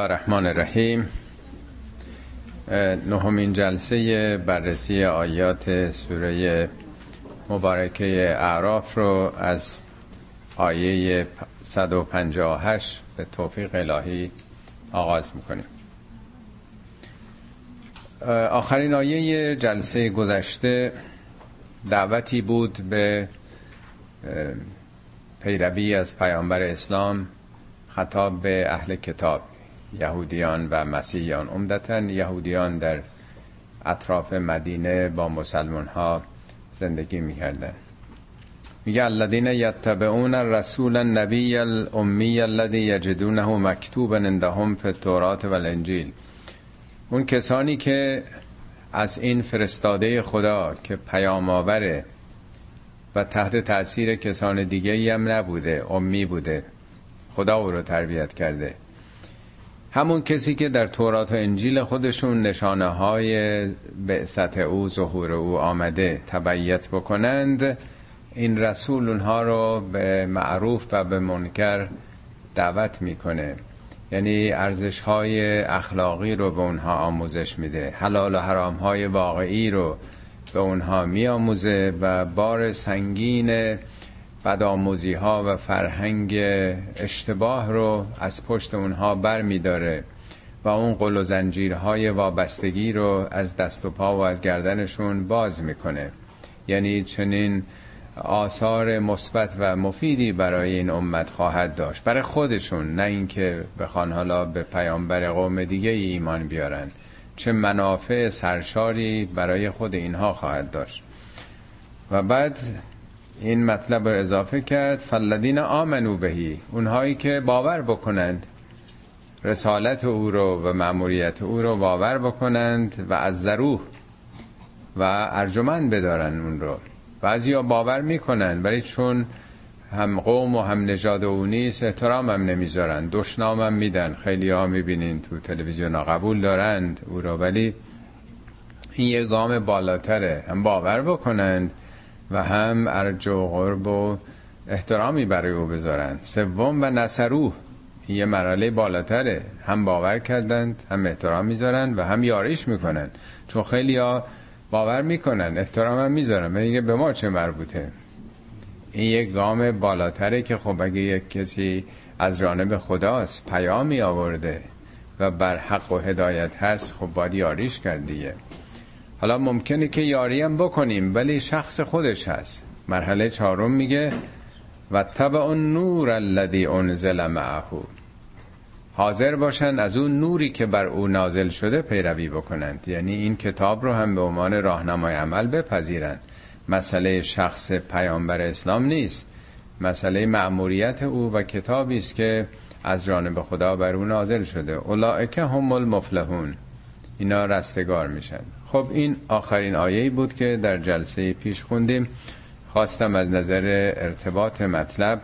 الرحمن الرحیم. نهمین جلسه بررسی آیات سوره مبارکه اعراف رو از آیه 158 به توفیق الهی آغاز می‌کنیم. آخرین آیه جلسه گذشته دعوتی بود به پیروی از پیامبر اسلام خطاب به اهل کتاب. یهودیان و مسیحیان. عمدتا یهودیان در اطراف مدینه با مسلمان ها زندگی می‌کردن. میگه الذین یتبعون الرسول النبی الامی الذی یجدونه مکتوبا عندهم فی التوراة والانجیل. اون کسانی که از این فرستاده خدا که پیام آوره و تحت تاثیر کسان دیگه هم نبوده امی بوده خدا او رو تربیت کرده. همون کسی که در تورات و انجیل خودشون نشانه های بعثت او ظهور او آمده تبعیت بکنند این رسول اونها رو به معروف و به منکر دعوت می‌کنه. یعنی ارزش های اخلاقی رو به اونها آموزش میده حلال و حرام های واقعی رو به اونها میآموزه و بار سنگین بدآموزی ها و فرهنگ اشتباه رو از پشت اونها بر می داره و اون قل و زنجیرهای وابستگی رو از دست و پا و از گردنشون باز می‌کنه. یعنی چنین آثار مثبت و مفیدی برای این امت خواهد داشت. برای خودشون نه اینکه بخوان حالا به پیامبر قوم دیگه ای ایمان بیارن. چه منافع سرشاری برای خود اینها خواهد داشت. و بعد این مطلب رو اضافه کرد فلدین آمنو بهی اونهایی که باور بکنند رسالت او رو و مأموریت او رو باور بکنند و از ذروح و ارجمند بدارن اون رو. بعضی باور می‌کنن ولی چون هم قوم و هم نژاد او نیست احترام هم نمی‌ذارن دشنام هم میدن. خیلی ها می‌بینین تو تلویزیون ها قبول دارند او رو ولی این یه گام بالاتره. هم باور بکنند و هم ارج و قرب و احترامی برای او بذارن سوم و نصروه یه مرحله بالاتره. هم باور کردند هم احترام می‌ذارن و هم یاریش می‌کنن چون خیلی ها باور می‌کنن احترام هم می‌ذارن. میگه به ما چه مربوطه؟ این یک گام بالاتره که خب اگه یک کسی از جانب خداست پیامی آورده و بر حق و هدایت هست خب باید یاریش کرد دیگه. حالا ممکنه که یاری هم بکنیم ولی شخص خودش هست. مرحله چهارم میگه و تبع اون نور الذی انزل معه. حاضر باشن از اون نوری که بر او نازل شده پیروی بکنند. یعنی این کتاب رو هم به عنوان راهنمای عمل بپذیرند. مسئله شخص پیامبر اسلام نیست. مسئله مأموریت او و کتابی است که از جانب خدا بر او نازل شده. اولئک هم المفلحون. اینا رستگار میشن. خب این آخرین آیه بود که در جلسه پیش خوندیم. خواستم از نظر ارتباط مطلب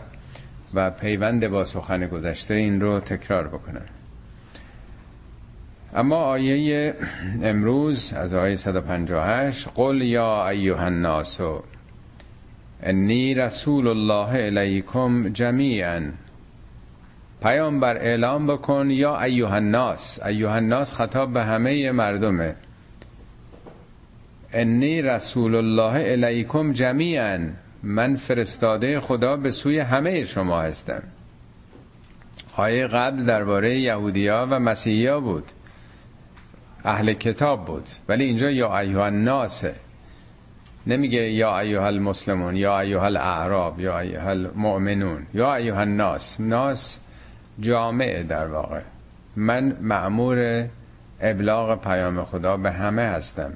و پیوند با سخن گذشته این رو تکرار بکنم. اما آیه امروز از آیه 158 قل یا ایها الناس انی رسول الله الیکم جمیعا. پیامبر اعلام بکن یا ایها الناس. ایها الناس خطاب به همه مردمه. انی رسول الله الیکم جمیعا من فرستاده خدا به سوی همه شما هستم آیه قبل درباره یهودیا و مسیحیا بود اهل کتاب بود ولی اینجا یا ایها الناس نمیگه یا ایها المسلمون یا ایها الاعراب یا ایها المؤمنون یا ایها الناس ناس جامعه در واقع من معمور ابلاغ پیام خدا به همه هستم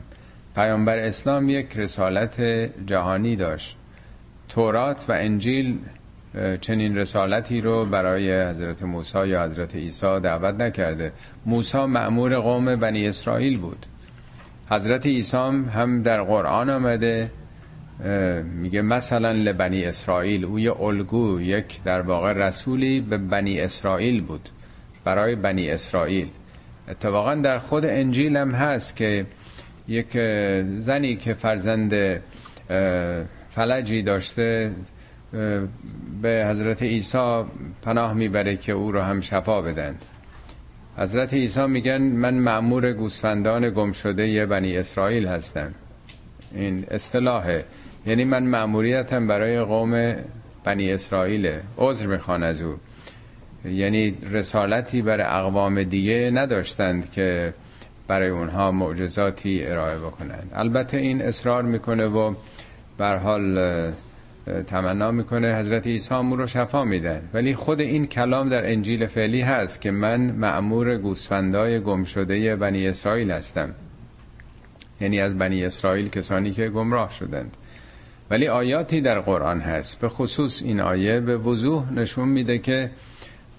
پیامبر اسلام یک رسالت جهانی داشت. تورات و انجیل چنین رسالتی رو برای حضرت موسی یا حضرت عیسی دعوت نکرده. موسی معمور قوم بنی اسرائیل بود. حضرت عیسی هم در قرآن آمده. میگه مثلا لبنی اسرائیل او یه الگو یک در واقع رسولی به بنی اسرائیل بود برای بنی اسرائیل. اتفاقا در خود انجیل هم هست که یک زنی که فرزند فلجی داشته به حضرت عیسی پناه می‌بره که او رو هم شفا بدند. حضرت عیسی میگن من معمور گوسفندان گم شده یه بنی اسرائیل هستم. این اصطلاحه. یعنی من معموریتم برای قوم بنی اسرائیل عذر می‌خوان از او. یعنی رسالتی برای اقوام دیگه نداشتند که برای اونها معجزاتی ارائه بکنند. البته این اصرار می‌کنه و بر حال تمنا می‌کنه حضرت عیسی رو شفا میدن ولی خود این کلام در انجیل فعلی هست که من معمور گوسفندای گم شده بنی اسرائیل هستم. یعنی از بنی اسرائیل کسانی که گمراه شدند. ولی آیاتی در قرآن هست. به خصوص این آیه به وضوح نشون میده که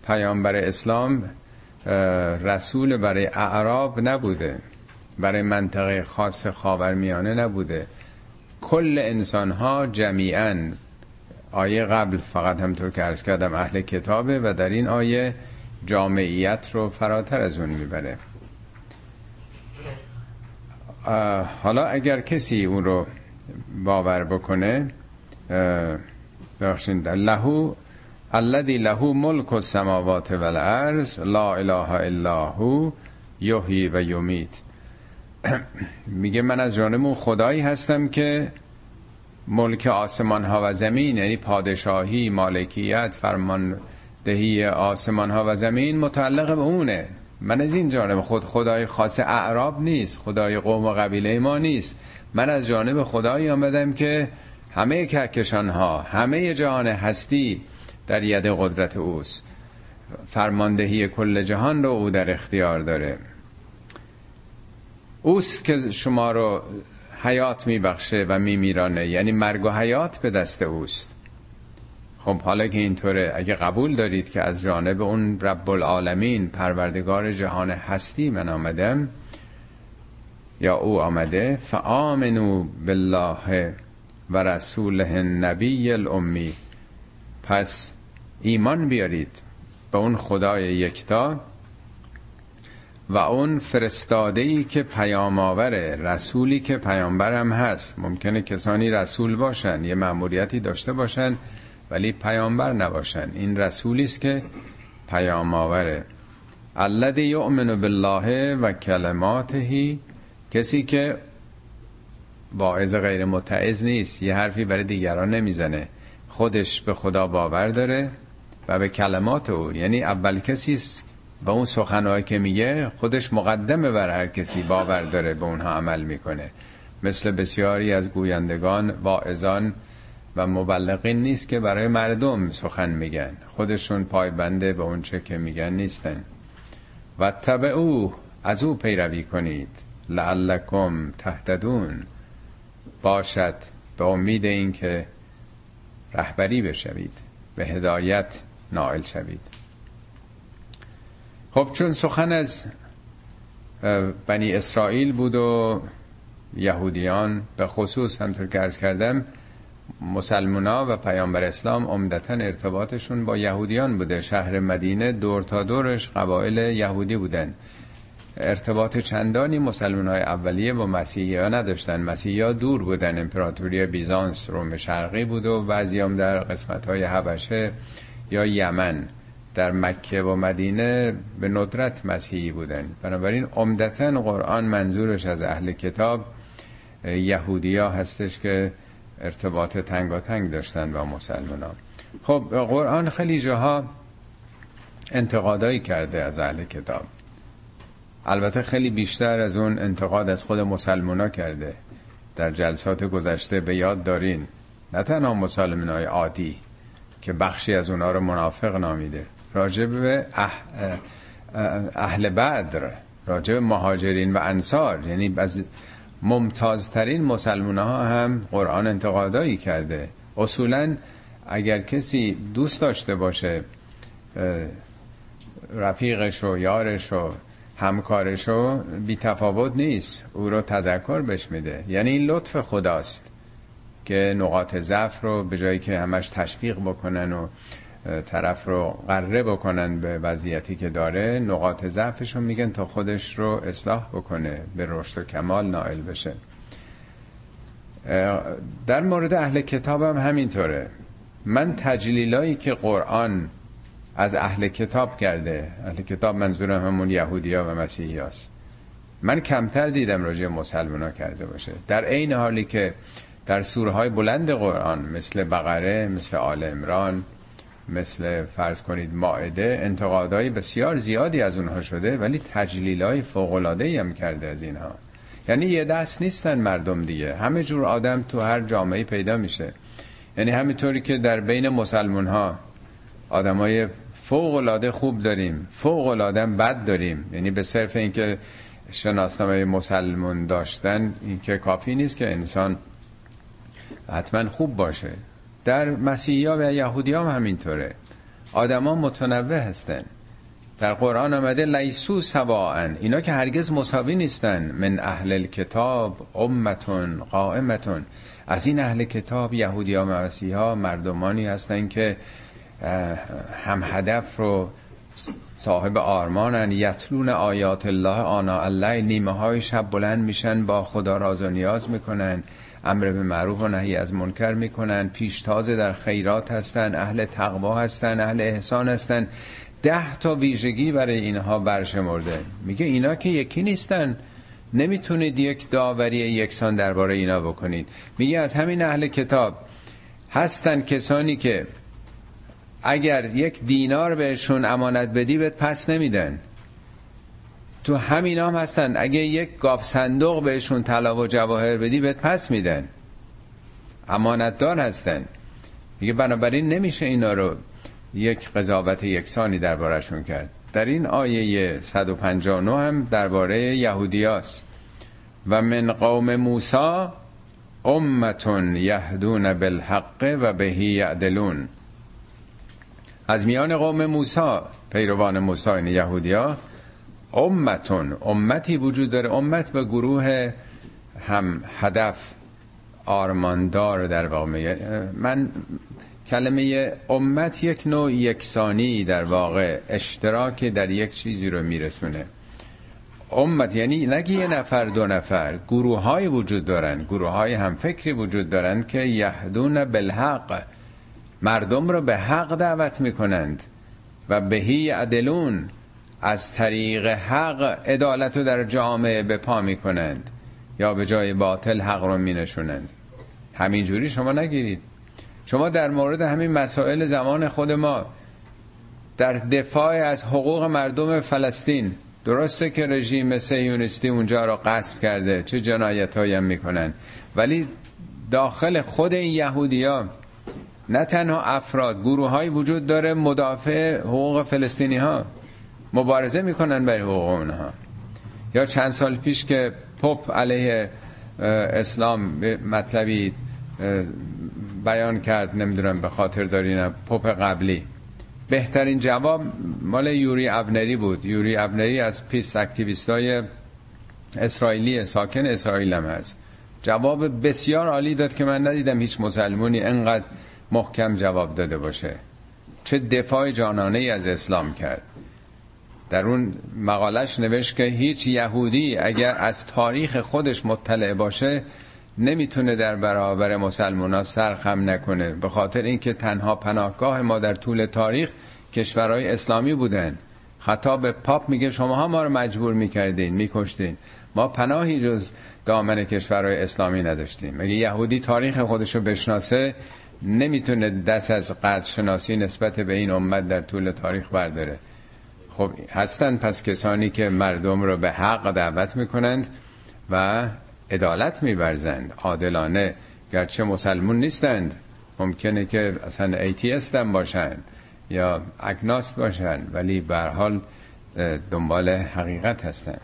پیامبر اسلام رسول برای اعراب نبوده. برای منطقه خاص خاورمیانه نبوده. کل انسان ها جمیعا آیه قبل فقط همطور که ارز کردم اهل کتابه و در این آیه جامعیت رو فراتر از اون می‌بره. حالا اگر کسی اون رو باور بکنه بخشین لهو الذي له ملک السماوات والارض لا اله الا هو یحیی و یمیت. میگه من از جانب اون خدایی هستم که ملک آسمان ها و زمین یعنی پادشاهی مالکیت فرماندهی آسمان ها و زمین متعلق به اونه. من از این جانب خود خدای خاص اعراب نیست خدای قوم و قبیله ما نیست. من از جانب خدایی آمدم که همه کهکشان ها همه جهان هستی در ید قدرت اوست. فرماندهی کل جهان رو او در اختیار داره. اوست که شما رو حیات میبخشه و میمیرانه. یعنی مرگ و حیات به دست اوست. خب حالا که اینطوره اگه قبول دارید که از جانب اون رب العالمین پروردگار جهان هستی من آمدم یا او آمده فآمنو بالله و رسوله نبی الامی پس ایمان بیارید به اون خدای یکتا و اون فرستاده ای که پیام آوره رسولی که پیامبرم هست. ممکنه کسانی رسول باشن یه مأموریتی داشته باشن ولی پیامبر نباشن. این رسولی است که پیام آوره. الذی یؤمن بالله و کلماته کسی که واعظ غیر متعظ نیست یه حرفی برای دیگران نمی‌زنه. خودش به خدا باور داره. و به کلمات او یعنی اول کسی است و اون سخنهایی که میگه خودش مقدمه بر هر کسی باور داره به اونها عمل می‌کنه. مثل بسیاری از گویندگان واعظان و مبلغین نیست که برای مردم سخن میگن. خودشون پایبنده به اونچه که میگن نیستن. و تبع او از او پیروی کنید. لعلکم تهتدون. باشد به امید اینکه رهبری بشوید. به هدایت نائل شوید. خب چون سخن از بنی اسرائیل بود و یهودیان به خصوص همطور که ارز کردم مسلمونا و پیامبر اسلام عمدتا ارتباطشون با یهودیان بوده. شهر مدینه دور تا دورش قبایل یهودی بودن. ارتباط چندانی مسلمان های اولیه با مسیحی ها نداشتن. مسیحی ها دور بودن. امپراتوری بیزانس روم شرقی بود و بعضی هم در قسمت های حبشه یا یمن. در مکه و مدینه به ندرت مسیحی بودن. بنابراین عمدتا قرآن منظورش از اهل کتاب یهودیا هستش که ارتباط تنگاتنگ داشتن با مسلمان ها. خب قرآن خیلی جاها انتقادایی کرده از اهل کتاب. البته خیلی بیشتر از اون انتقاد از خود مسلمان کرده. در جلسات گذشته به یاد دارین. نه تنها مسلمان های عادی که بخشی از اونا رو منافق نامیده. راجب به اهل بدر راجب مهاجرین و انصار. یعنی از ممتازترین مسلمان ها هم قرآن انتقادایی کرده. اصولا اگر کسی دوست داشته باشه رفیقش و یارش و همکارش رو بی تفاوت نیست. او رو تذکر بش میده. یعنی این لطف خداست. که نقاط ضعف رو به جایی که همش تشویق بکنن و طرف رو قره بکنن به وضعیتی که داره نقاط ضعفش رو میگن تا خودش رو اصلاح بکنه به رشد و کمال نائل بشه. در مورد اهل کتاب هم همینطوره. من تجلیلایی که قرآن از اهل کتاب کرده اهل کتاب منظورم همون یهودی ها و مسیحی هاست من کمتر دیدم راجع مسلمان ها کرده باشه. در عین حالی که در سوره های بلند قرآن مثل بقره مثل آل امران مثل فرض کنید ماعده انتقادهای بسیار زیادی از اونها شده ولی تجلیل های فوقلاده هم کرده از اینها. یعنی یه دست نیستن مردم دیگه. همه جور آدم تو هر جامعه پیدا میشه. یعنی همینطوری که در بین مسلمون ها آدمای فوق العاده خوب داریم فوق العاده بد داریم. یعنی به صرف اینکه شناسنامه مسلمون داشتن این که کافی نیست که انسان حتما خوب باشه. در مسیحی ها و یهودی هم همینطوره. آدما متنوع هستن. در قرآن آمده لیسو سواعن اینا که هرگز مساوی نیستن. من اهل کتاب امتون قائمتون. از این اهل کتاب یهودی ها و ها مردمانی هستن که هم هدف رو صاحب آرمانن. یتلون آیات الله آنا الله نیمه های شب بلند میشن با خدا راز و نیاز می‌کنن. امر به معروف و نهی از منکر می‌کنن. پیشتاز در خیرات هستن اهل تقوا هستن اهل احسان هستن. ده تا ویژگی برای اینها برشمرده. میگه اینا که یکی نیستن. نمی‌تونید یک داوری یکسان درباره اینا بکنید. میگه از همین اهل کتاب هستن کسانی که اگر یک دینار بهشون امانت بدی بهت پس نمیدن. تو همین هم هستن. اگه یک گاف صندوق بهشون طلا و جواهر بدی بهت پس میدن. امانتدار هستن. میگه بنابراین نمیشه اینا رو یک قضاوت یکسانی دربارهشون کرد. در این آیه 159 هم درباره یهودیاست و من قوم موسا امتون یهدون بالحق و بهی یعدلون. از میان قوم موسا پیروان موسی این یهودیا امتون امتی وجود داره. امت به گروه هم هدف آرماندار در واقع. من کلمه امت یک نوع یکسانی در واقع اشتراک در یک چیزی رو میرسونه. امت یعنی نگی یه نفر دو نفر. گروه های وجود دارن. گروه های هم فکری وجود دارن که یهدون بالحق. مردم رو به حق دعوت می‌کنند و بهی عدلون. از طریق حق عدالت رو در جامعه به پا می‌کنند یا به جای باطل حق رو مینشونند. همینجوری شما نگیرید. شما در مورد همین مسائل زمان خود ما در دفاع از حقوق مردم فلسطین درسته که رژیم سیونیستی اونجا را غصب کرده چه جنایت هم می‌کنن. ولی داخل خود این یهودی ها نه تنها افراد گروه های وجود داره مدافع حقوق فلسطینی ها مبارزه می‌کنن برای حقوق اونها. یا چند سال پیش که پاپ علیه اسلام مطلبی بیان کرد نمی‌دونم به خاطر دارین پاپ قبلی. بهترین جواب مال یوری اونری بود. یوری اونری از peace activist های اسرائیلی ساکن اسرائیل هم هست. جواب بسیار عالی داد که من ندیدم هیچ مسلمونی انقدر محکم جواب داده باشه. چه دفاع جانانه ای از اسلام کرد. در اون مقالش نوشت که هیچ یهودی اگر از تاریخ خودش مطلع باشه نمی‌تونه در برابر مسلمان ها سرخم نکنه به خاطر اینکه تنها پناهگاه ما در طول تاریخ کشورهای اسلامی بودن. خطاب پاپ میگه شما ها ما رو مجبور می‌کردین میکشتین. ما پناهی جز دامن کشورهای اسلامی نداشتیم. اگه یهودی تاریخ خودش رو بشناسه نمی‌تونه دست از قدر شناسی نسبت به این امت در طول تاریخ برداره. خب هستن پس کسانی که مردم رو به حق دعوت می‌کنند و عدالت میورزند. عادلانه گرچه مسلمون نیستند. ممکنه که اصلا ایتیست هم باشن یا اگناست باشن ولی به حال دنبال حقیقت هستن.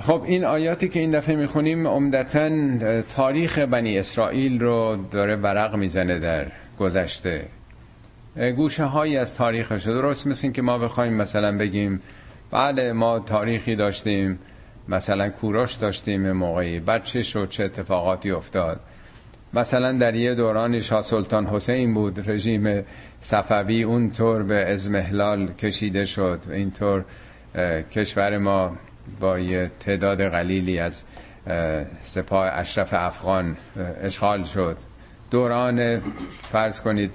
خب این آیاتی که این دفعه می‌خونیم عمدتا تاریخ بنی اسرائیل رو داره ورق می‌زنه در گذشته. گوشه هایی از تاریخش. درست مثل که ما بخوایم مثلا بگیم بله ما تاریخی داشتیم مثلا کوروش داشتیم موقعی بعد چه شد چه اتفاقاتی افتاد. مثلا در یه دورانی شاه سلطان حسین بود رژیم صفوی اونطور به ازمهلال کشیده شد. اینطور کشور ما با یه تعداد قلیلی از سپاه اشرف افغان اشغال شد. دوران فرض کنید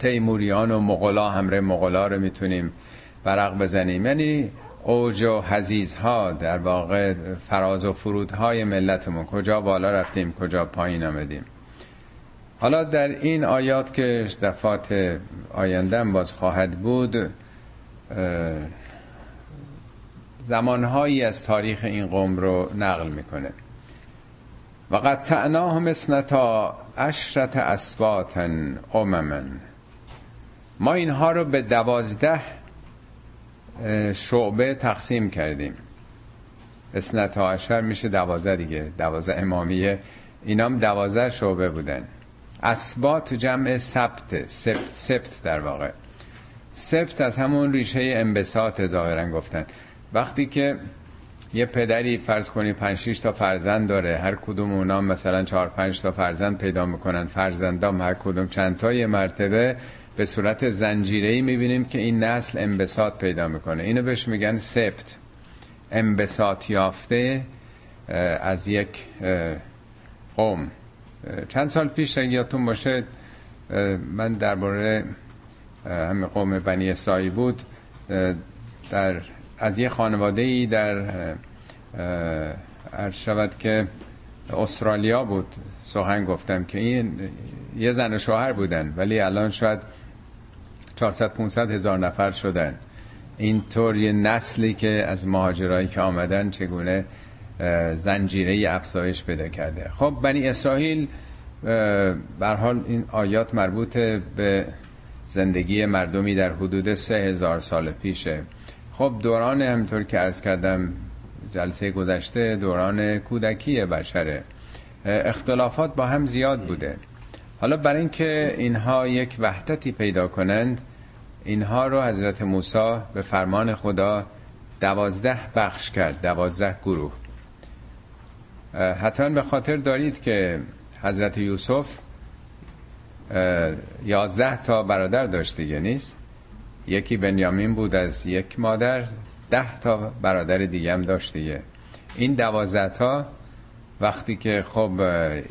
تیموریان و مغلا همره مغلا رو می‌تونیم برق بزنیم. یعنی اوج و حزیز ها در واقع فراز و فرودهای ملتمون. کجا بالا رفتیم کجا پایین آمدیم. حالا در این آیات که دفات آینده باز خواهد بود زمانهایی از تاریخ این قوم رو نقل می‌کنه. و قد تعناهم اسنتا عشرت اسباتا امما. ما اینها رو به دوازده شعبه تقسیم کردیم. اسنتا عشر میشه دوازده دیگه دوازده امامیه. اینام دوازده شعبه بودن. اسبات جمع سبت سبت سبت در واقع. سبت از همون ریشه انبساط ظاهرا گفتن. وقتی که یه پدری فرض کنی 5 تا فرزند داره هر کدوم اونا مثلا 4 5 تا فرزند پیدا می‌کنن فرزندام هر کدوم چند تا یه مرتبه به صورت زنجیره‌ای می‌بینیم که این نسل انبساط پیدا می‌کنه. اینو بهش میگن سبت انبساط یافته از یک قوم. چند سال پیش یادتون باشه من درباره همین قوم بنی اسرائیل بود. در از یه خانواده ای در عرض شود که استرالیا بود. سخن گفتم که این یه زن و شوهر بودن ولی الان شاید 400 500 هزار نفر شدن. اینطور یه نسلی که از مهاجرایی که آمدن چگونه زنجیره افزایش پیدا کرده. خب بنی اسرائیل بر حال این آیات مربوط به زندگی مردمی در حدود سه هزار سال پیشه. خب دوران همطور که ارز کردم جلسه گذشته دوران کودکی بشره. اختلافات با هم زیاد بوده. حالا برای اینکه اینها یک وحدتی پیدا کنند اینها رو حضرت موسی به فرمان خدا دوازده بخش کرد دوازده گروه. حتما به خاطر دارید که حضرت یوسف یازده تا برادر داشت دیگه نیست؟ یکی بنیامین بود از یک مادر ده تا برادر دیگه هم داشت دیگه. این دوازده تا وقتی که خب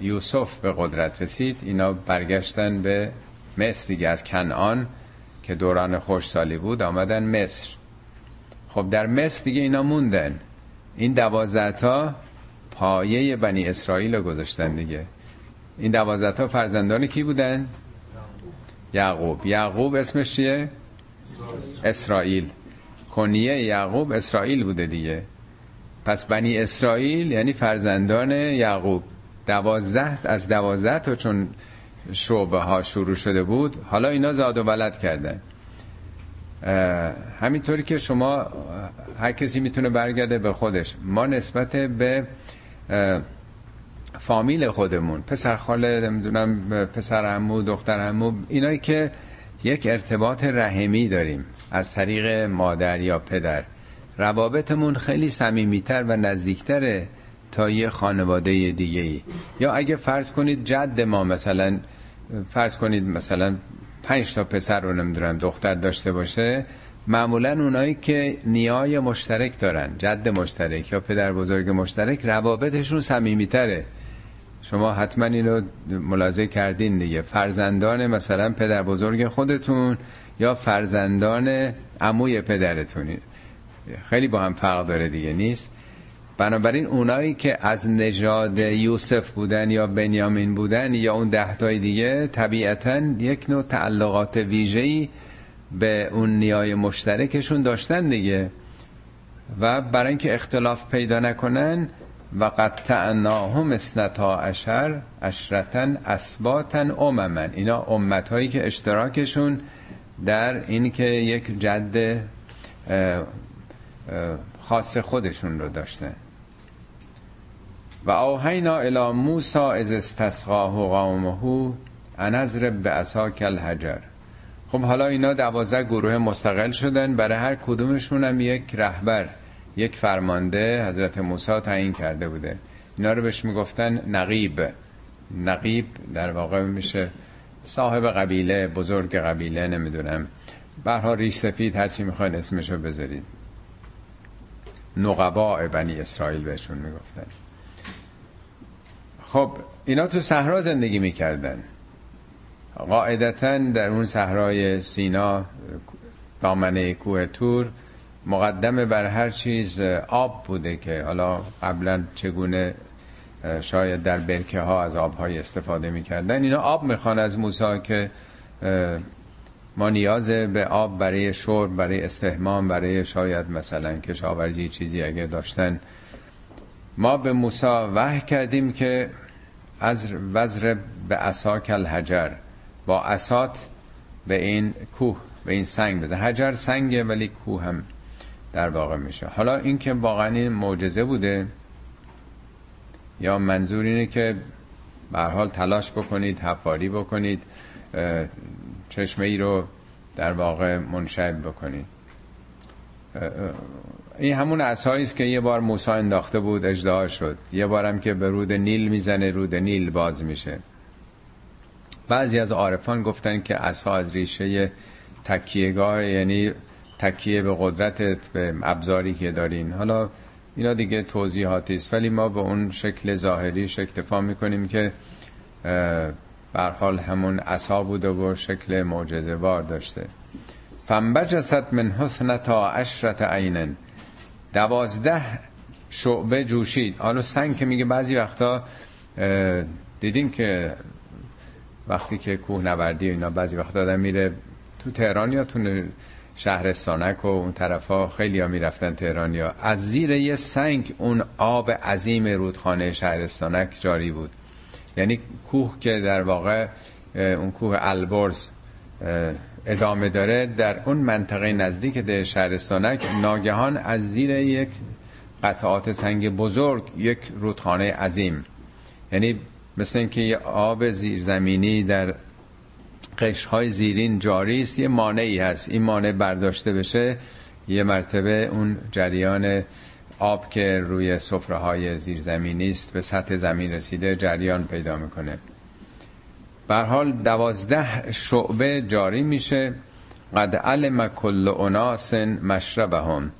یوسف به قدرت رسید اینا برگشتن به مصر دیگه از کنعان. که دوران خوشسالی بود آمدن مصر. خب در مصر دیگه اینا موندن. این دوازده تا پایه بنی اسرائیل رو گذاشتن دیگه. این دوازده تا فرزندان کی بودن؟ یعقوب. یعقوب اسمش چیه؟ اسرائیل. کنیه یعقوب اسرائیل بوده دیگه. پس بنی اسرائیل یعنی فرزندان یعقوب. دوازده از دوازده تا چون شعبه ها شروع شده بود. حالا اینا زاد و ولد کردن. همینطوری که شما هر کسی می‌تونه برگرده به خودش. ما نسبت به فامیل خودمون پسر خاله نمی‌دونم پسر عمو دختر عمو اینایی که یک ارتباط رحمی داریم. از طریق مادر یا پدر. روابطمون خیلی صمیمیتر و نزدیکتره تا یه خانواده دیگه ای یا اگه فرض کنید جد ما مثلا فرض کنید مثلا پنج تا پسر رو نمی‌دونم دختر داشته باشه معمولا اونایی که نیای مشترک دارن جد مشترک یا پدر بزرگ مشترک روابطشون صمیمیتره. شما حتما اینو ملاحظه کردین دیگه. فرزندان مثلا پدر بزرگ خودتون یا فرزندان عموی پدرتون. خیلی با هم فرق داره دیگه نیست؟ بنابراین اونایی که از نژاد یوسف بودن یا بنیامین بودن یا اون دهتای دیگه طبیعتا یک نوع تعلقات ویژه‌ای به اون نیای مشترکشون داشتن دیگه. و برای اینکه اختلاف پیدا نکنن و قد تعناهم اسنتا عشر اشرتن اسباتن اممن اینا امت هایی که اشتراکشون در این که یک جد خاص خودشون رو داشتن. و آهینا الى موسا از استسقاه و قومهو انظر به اساک الحجر. خب حالا اینا دوازده گروه مستقل شدن برای هر کدومشون هم یک رهبر یک فرمانده حضرت موسی تعیین کرده بوده. اینا رو بهش می‌گفتن نقیب. نقیب در واقع میشه صاحب قبیله بزرگ قبیله نمی‌دونم. برها ریش سفید هرچی می‌خواید اسمشو بذارید. نقباء بنی اسرائیل بهشون می‌گفتن. خب اینا تو صحرا زندگی می‌کردن. قاعدتا در اون صحرای سینا دامنه کوه تور مقدم بر هر چیز آب بوده که حالا قبلا چگونه شاید در برکه ها از آبهای استفاده می‌کردن. اینا آب می‌خوان از موسی که ما نیاز به آب برای شرب برای استهمام برای شاید مثلا کشاورزی چیزی اگه داشتن ما به موسی وحی کردیم که از وزر به کل حجر. با اسات به این کوه به این سنگ بزن. حجر سنگه ولی کوه هم در واقع میشه. حالا این که واقعا این معجزه بوده یا منظور اینه که به حال تلاش بکنید حفاری بکنید چشمه ای رو در واقع منشعب بکنید. این همون عصایی است که یه بار موسی انداخته بود اجدها شد. یه بارم که به رود نیل می‌زنه رود نیل باز میشه. بعضی از عارفان گفتن که عصا از ریشه تکیهگاه یعنی تکیه به قدرتت به ابزاری که دارین. حالا اینا دیگه توضیحاتی است. ولی ما به اون شکل ظاهریش اکتفا می‌کنیم که بر حال همون عصا بوده و شکل معجزه بار داشته. فنبجست من حسنتا عشرت عینن. دوازده شعبه جوشید. حالا سنگ که میگه بعضی وقتا دیدین که وقتی که کوه نوردی اینا بعضی وقتا آدم میره تو تهران یا تو شهرستانک و اون طرفا خیلی ها می‌رفتن تهران ها از زیر یه سنگ اون آب عظیم رودخانه شهرستانک جاری بود. یعنی کوه که در واقع اون کوه البرز ادامه داره در اون منطقه نزدیک ده شهرستانک ناگهان از زیر یک قطعات سنگ بزرگ یک رودخانه عظیم. یعنی مثل اینکه یه آب زیرزمینی در قشرهای زیرین جاری است یه مانعی هست. این مانع برداشته بشه یه مرتبه اون جریان آب که روی سفره های زیرزمینی است به سطح زمین رسیده جریان پیدا می‌کنه. بر حال دوازده شعبه جاری میشه. قد علم کل اناس مشربهم.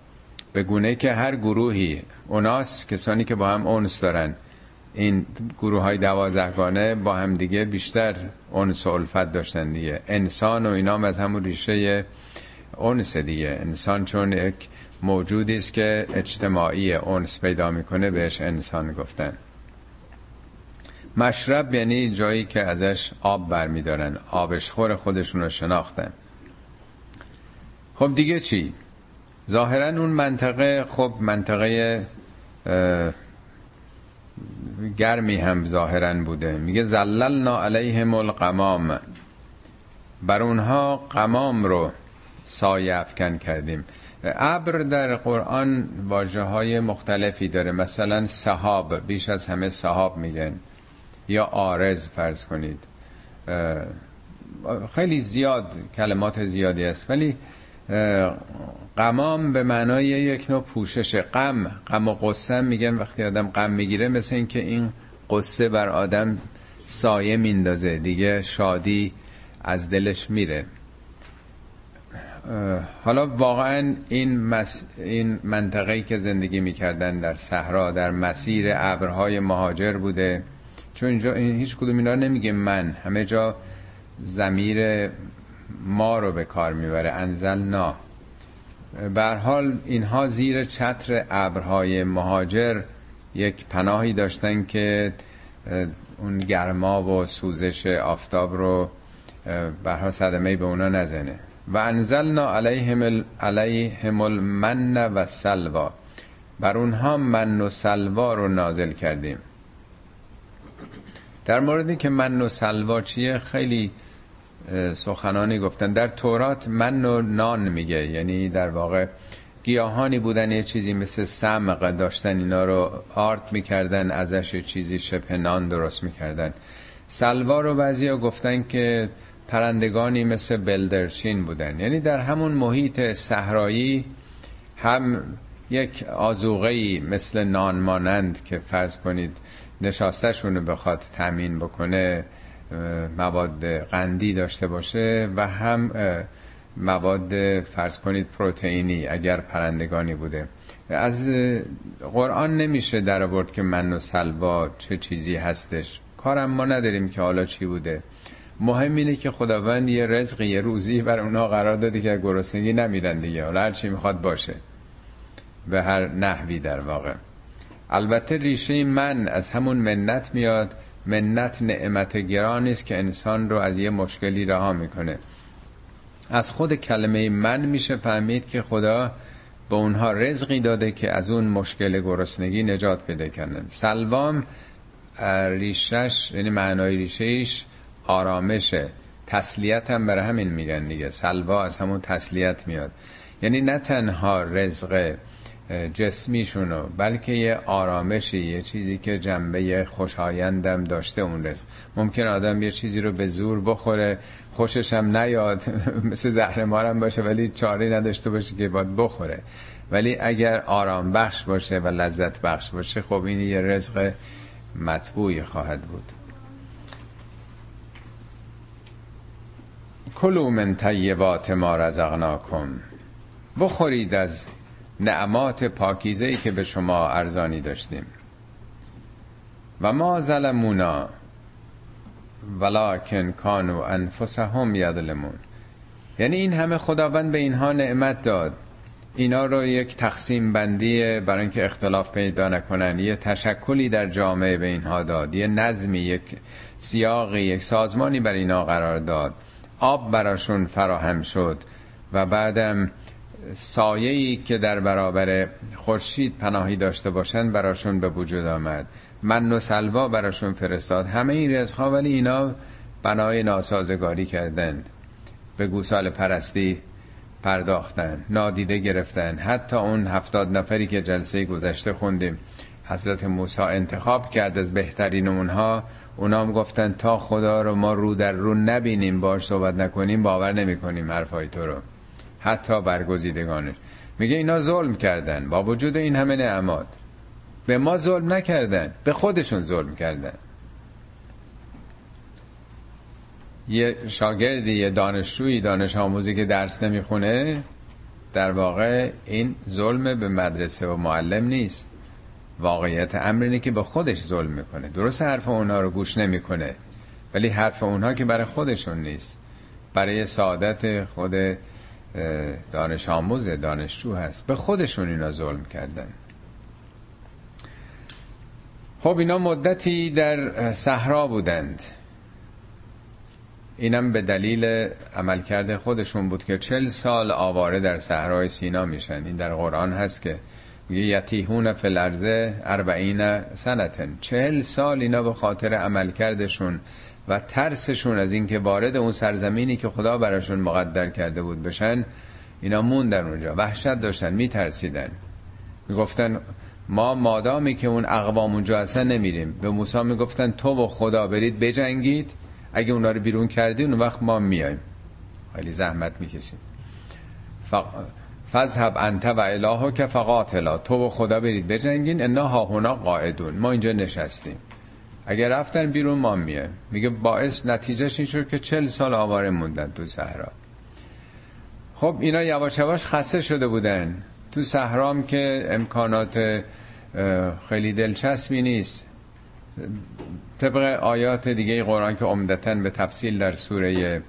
به گونه که هر گروهی اوناس کسانی که با هم اونس دارن این گروه های دوازدهگانه با هم دیگه بیشتر اونس و الفت داشتن دیگه. انسان و اینام از همون ریشه اونس دیگه. انسان چون یک موجودی است که اجتماعی اونس پیدا می‌کنه بهش انسان گفتن. مشرب یعنی جایی که ازش آب برمیدارن. آبش خور خودشون رو شناختن. خب دیگه چی؟ ظاهرا اون منطقه خب منطقه گرمی هم ظاهرا بوده. میگه زللنا علیهم القمام. بر اونها قمام رو سایه افکن کردیم. ابر در قرآن واجه های مختلفی داره. مثلا صحاب بیش از همه صحاب میگن. یا آرز فرض کنید. خیلی زیاد کلمات زیادی است ولی قمام به معنای یک نوع پوشش غم غم و قصه میگن وقتی آدم غم می‌گیره مثل اینکه این قصه بر آدم سایه میندازه دیگه شادی از دلش میره. حالا واقعا این, مس... این منطقه‌ای که زندگی می‌کردن در صحرا در مسیر ابرهای مهاجر بوده. چون اینجا این هیچ کدوم اینا نمیگه من. همه جا زمیر ما رو به کار می‌بره. انزلنا. بر حال اینها زیر چتر ابرهای مهاجر یک پناهی داشتن که اون گرما و سوزش آفتاب رو برها صدمه به اونا نزنه. و انزلنا علیهم, علیهم المن و سلوا. بر اونها من و سلوا رو نازل کردیم. در موردی که من و سلوا چیه خیلی سخنانی گفتن. در تورات من و نان میگه یعنی در واقع گیاهانی بودن یه چیزی مثل سمق داشتن اینا رو آرت می‌کردن ازش چیزی شبه نان درست می‌کردن. سلوا رو بعضی گفتن که پرندگانی مثل بلدرچین بودن. یعنی در همون محیط صحرایی هم یک آزوغهی مثل نان مانند که فرض کنید نشاستشون رو بخواد تامین بکنه مواد قندی داشته باشه و هم مواد فرض کنید پروتئینی اگر پرندگانی بوده. از قرآن نمیشه در آورد که من و سلوا چه چیزی هستش. کارم ما نداریم که حالا چی بوده. مهم اینه که خداوند یه رزق یه روزی بر اونا قرار داده که گرسنگی نمیرن دیگه. حالا هر چی می‌خواد باشه. به هر نحوی در واقع. البته ریشه من از همون منت میاد. منت نعمت گرانی است که انسان رو از یه مشکلی رها می‌کنه. از خود کلمه من میشه فهمید که خدا به اونها رزقی داده که از اون مشکل گرسنگی نجات پیدا کنن. سلوام ریشش یعنی معنای ریشهش آرامشه. تسلیت هم برای همین میگن دیگه. سلوا از همون تسلیت میاد. یعنی نه تنها رزق جسمیشونو بلکه یه آرامشی یه چیزی که جنبه خوشایندم داشته اون رزق ممکن آدم یه چیزی رو به زور بخوره خوشش هم نیاد مثل زهر مارم باشه ولی چاره نداشته باشه که باید بخوره. ولی اگر آرام بخش باشه و لذت بخش باشه خب این یه رزق مطبوعی خواهد بود. کلو من طیبات ما رزقناکم. بخورید از نعمات پاکیزه ای که به شما ارزانی داشتیم. و ما ظلمونا ولکن کانو انفسهم یظلمون. یعنی این همه خداوند به اینها نعمت داد. اینا رو یک تقسیم بندی برای اینکه اختلاف پیدا نکنن. یه تشکلی در جامعه به اینها داد. یه نظمی یک سیاقی یک سازمانی بر اینا قرار داد. آب براشون فراهم شد. و بعدم سایه‌ای که در برابر خورشید پناهی داشته باشن براشون به وجود آمد. من و سلوا براشون فرستاد. همه این رزقها ولی اینا بنای ناسازگاری کردند. به گوسال پرستی پرداختن نادیده گرفتن. حتی اون هفتاد نفری که جلسه گذشته خوندیم حضرت موسی انتخاب کرد از بهترین اونها. اونام گفتن تا خدا رو ما رو در رو نبینیم باش صحبت نکنیم باور نمی کنیم حرفای تو رو. حتی برگزیدگانش. میگه اینا ظلم کردن. با وجود این همه نعمات. به ما ظلم نکردن. به خودشون ظلم کردن. یه شاگردی یه دانشجویی دانش آموزی که درس نمی‌خونه در واقع این ظلم به مدرسه و معلم نیست. واقعیت امر اینه که به خودش ظلم می‌کنه. درست حرف اونها رو گوش نمی‌کنه. ولی حرف اونها که برای خودشون نیست. برای سعادت خود دانش آموز دانشجو هست. به خودشون اینا ظلم کردن. خب اینا مدتی در صحرا بودند. اینم به دلیل عملکرد خودشون بود که چل سال آواره در صحرای سینا میشن. این در قرآن هست که میگه یتیهون الارض اربعین سنتن. چهل سال اینا به خاطر عملکردشون و ترسشون از اینکه وارد اون سرزمینی که خدا براشون مقدر کرده بود بشن اینا موندن اونجا وحشت داشتن میترسیدن. می‌گفتن ما مادامی که اون اقوام اونجا هستن نمیریم. به موسی می‌گفتن تو و خدا برید بجنگید. اگه اونا رو بیرون کردی اون وقت ما میایم. خیلی زحمت می‌کشیم. فذهب انت و الهو که فقاتلا. تو و خدا برید بجنگین انا ها هنا قاعدون. ما اینجا نشستیم. اگر رفتن بیرون ما میایم. میگه باعث نتیجهش این شد که چل سال آواره موندن تو صحرا. خب اینا یواش یواش خسته شده بودن. تو صحرام که امکانات خیلی دلچسبی نیست. طبق آیات دیگه قرآن که عمدتا به تفصیل در سوره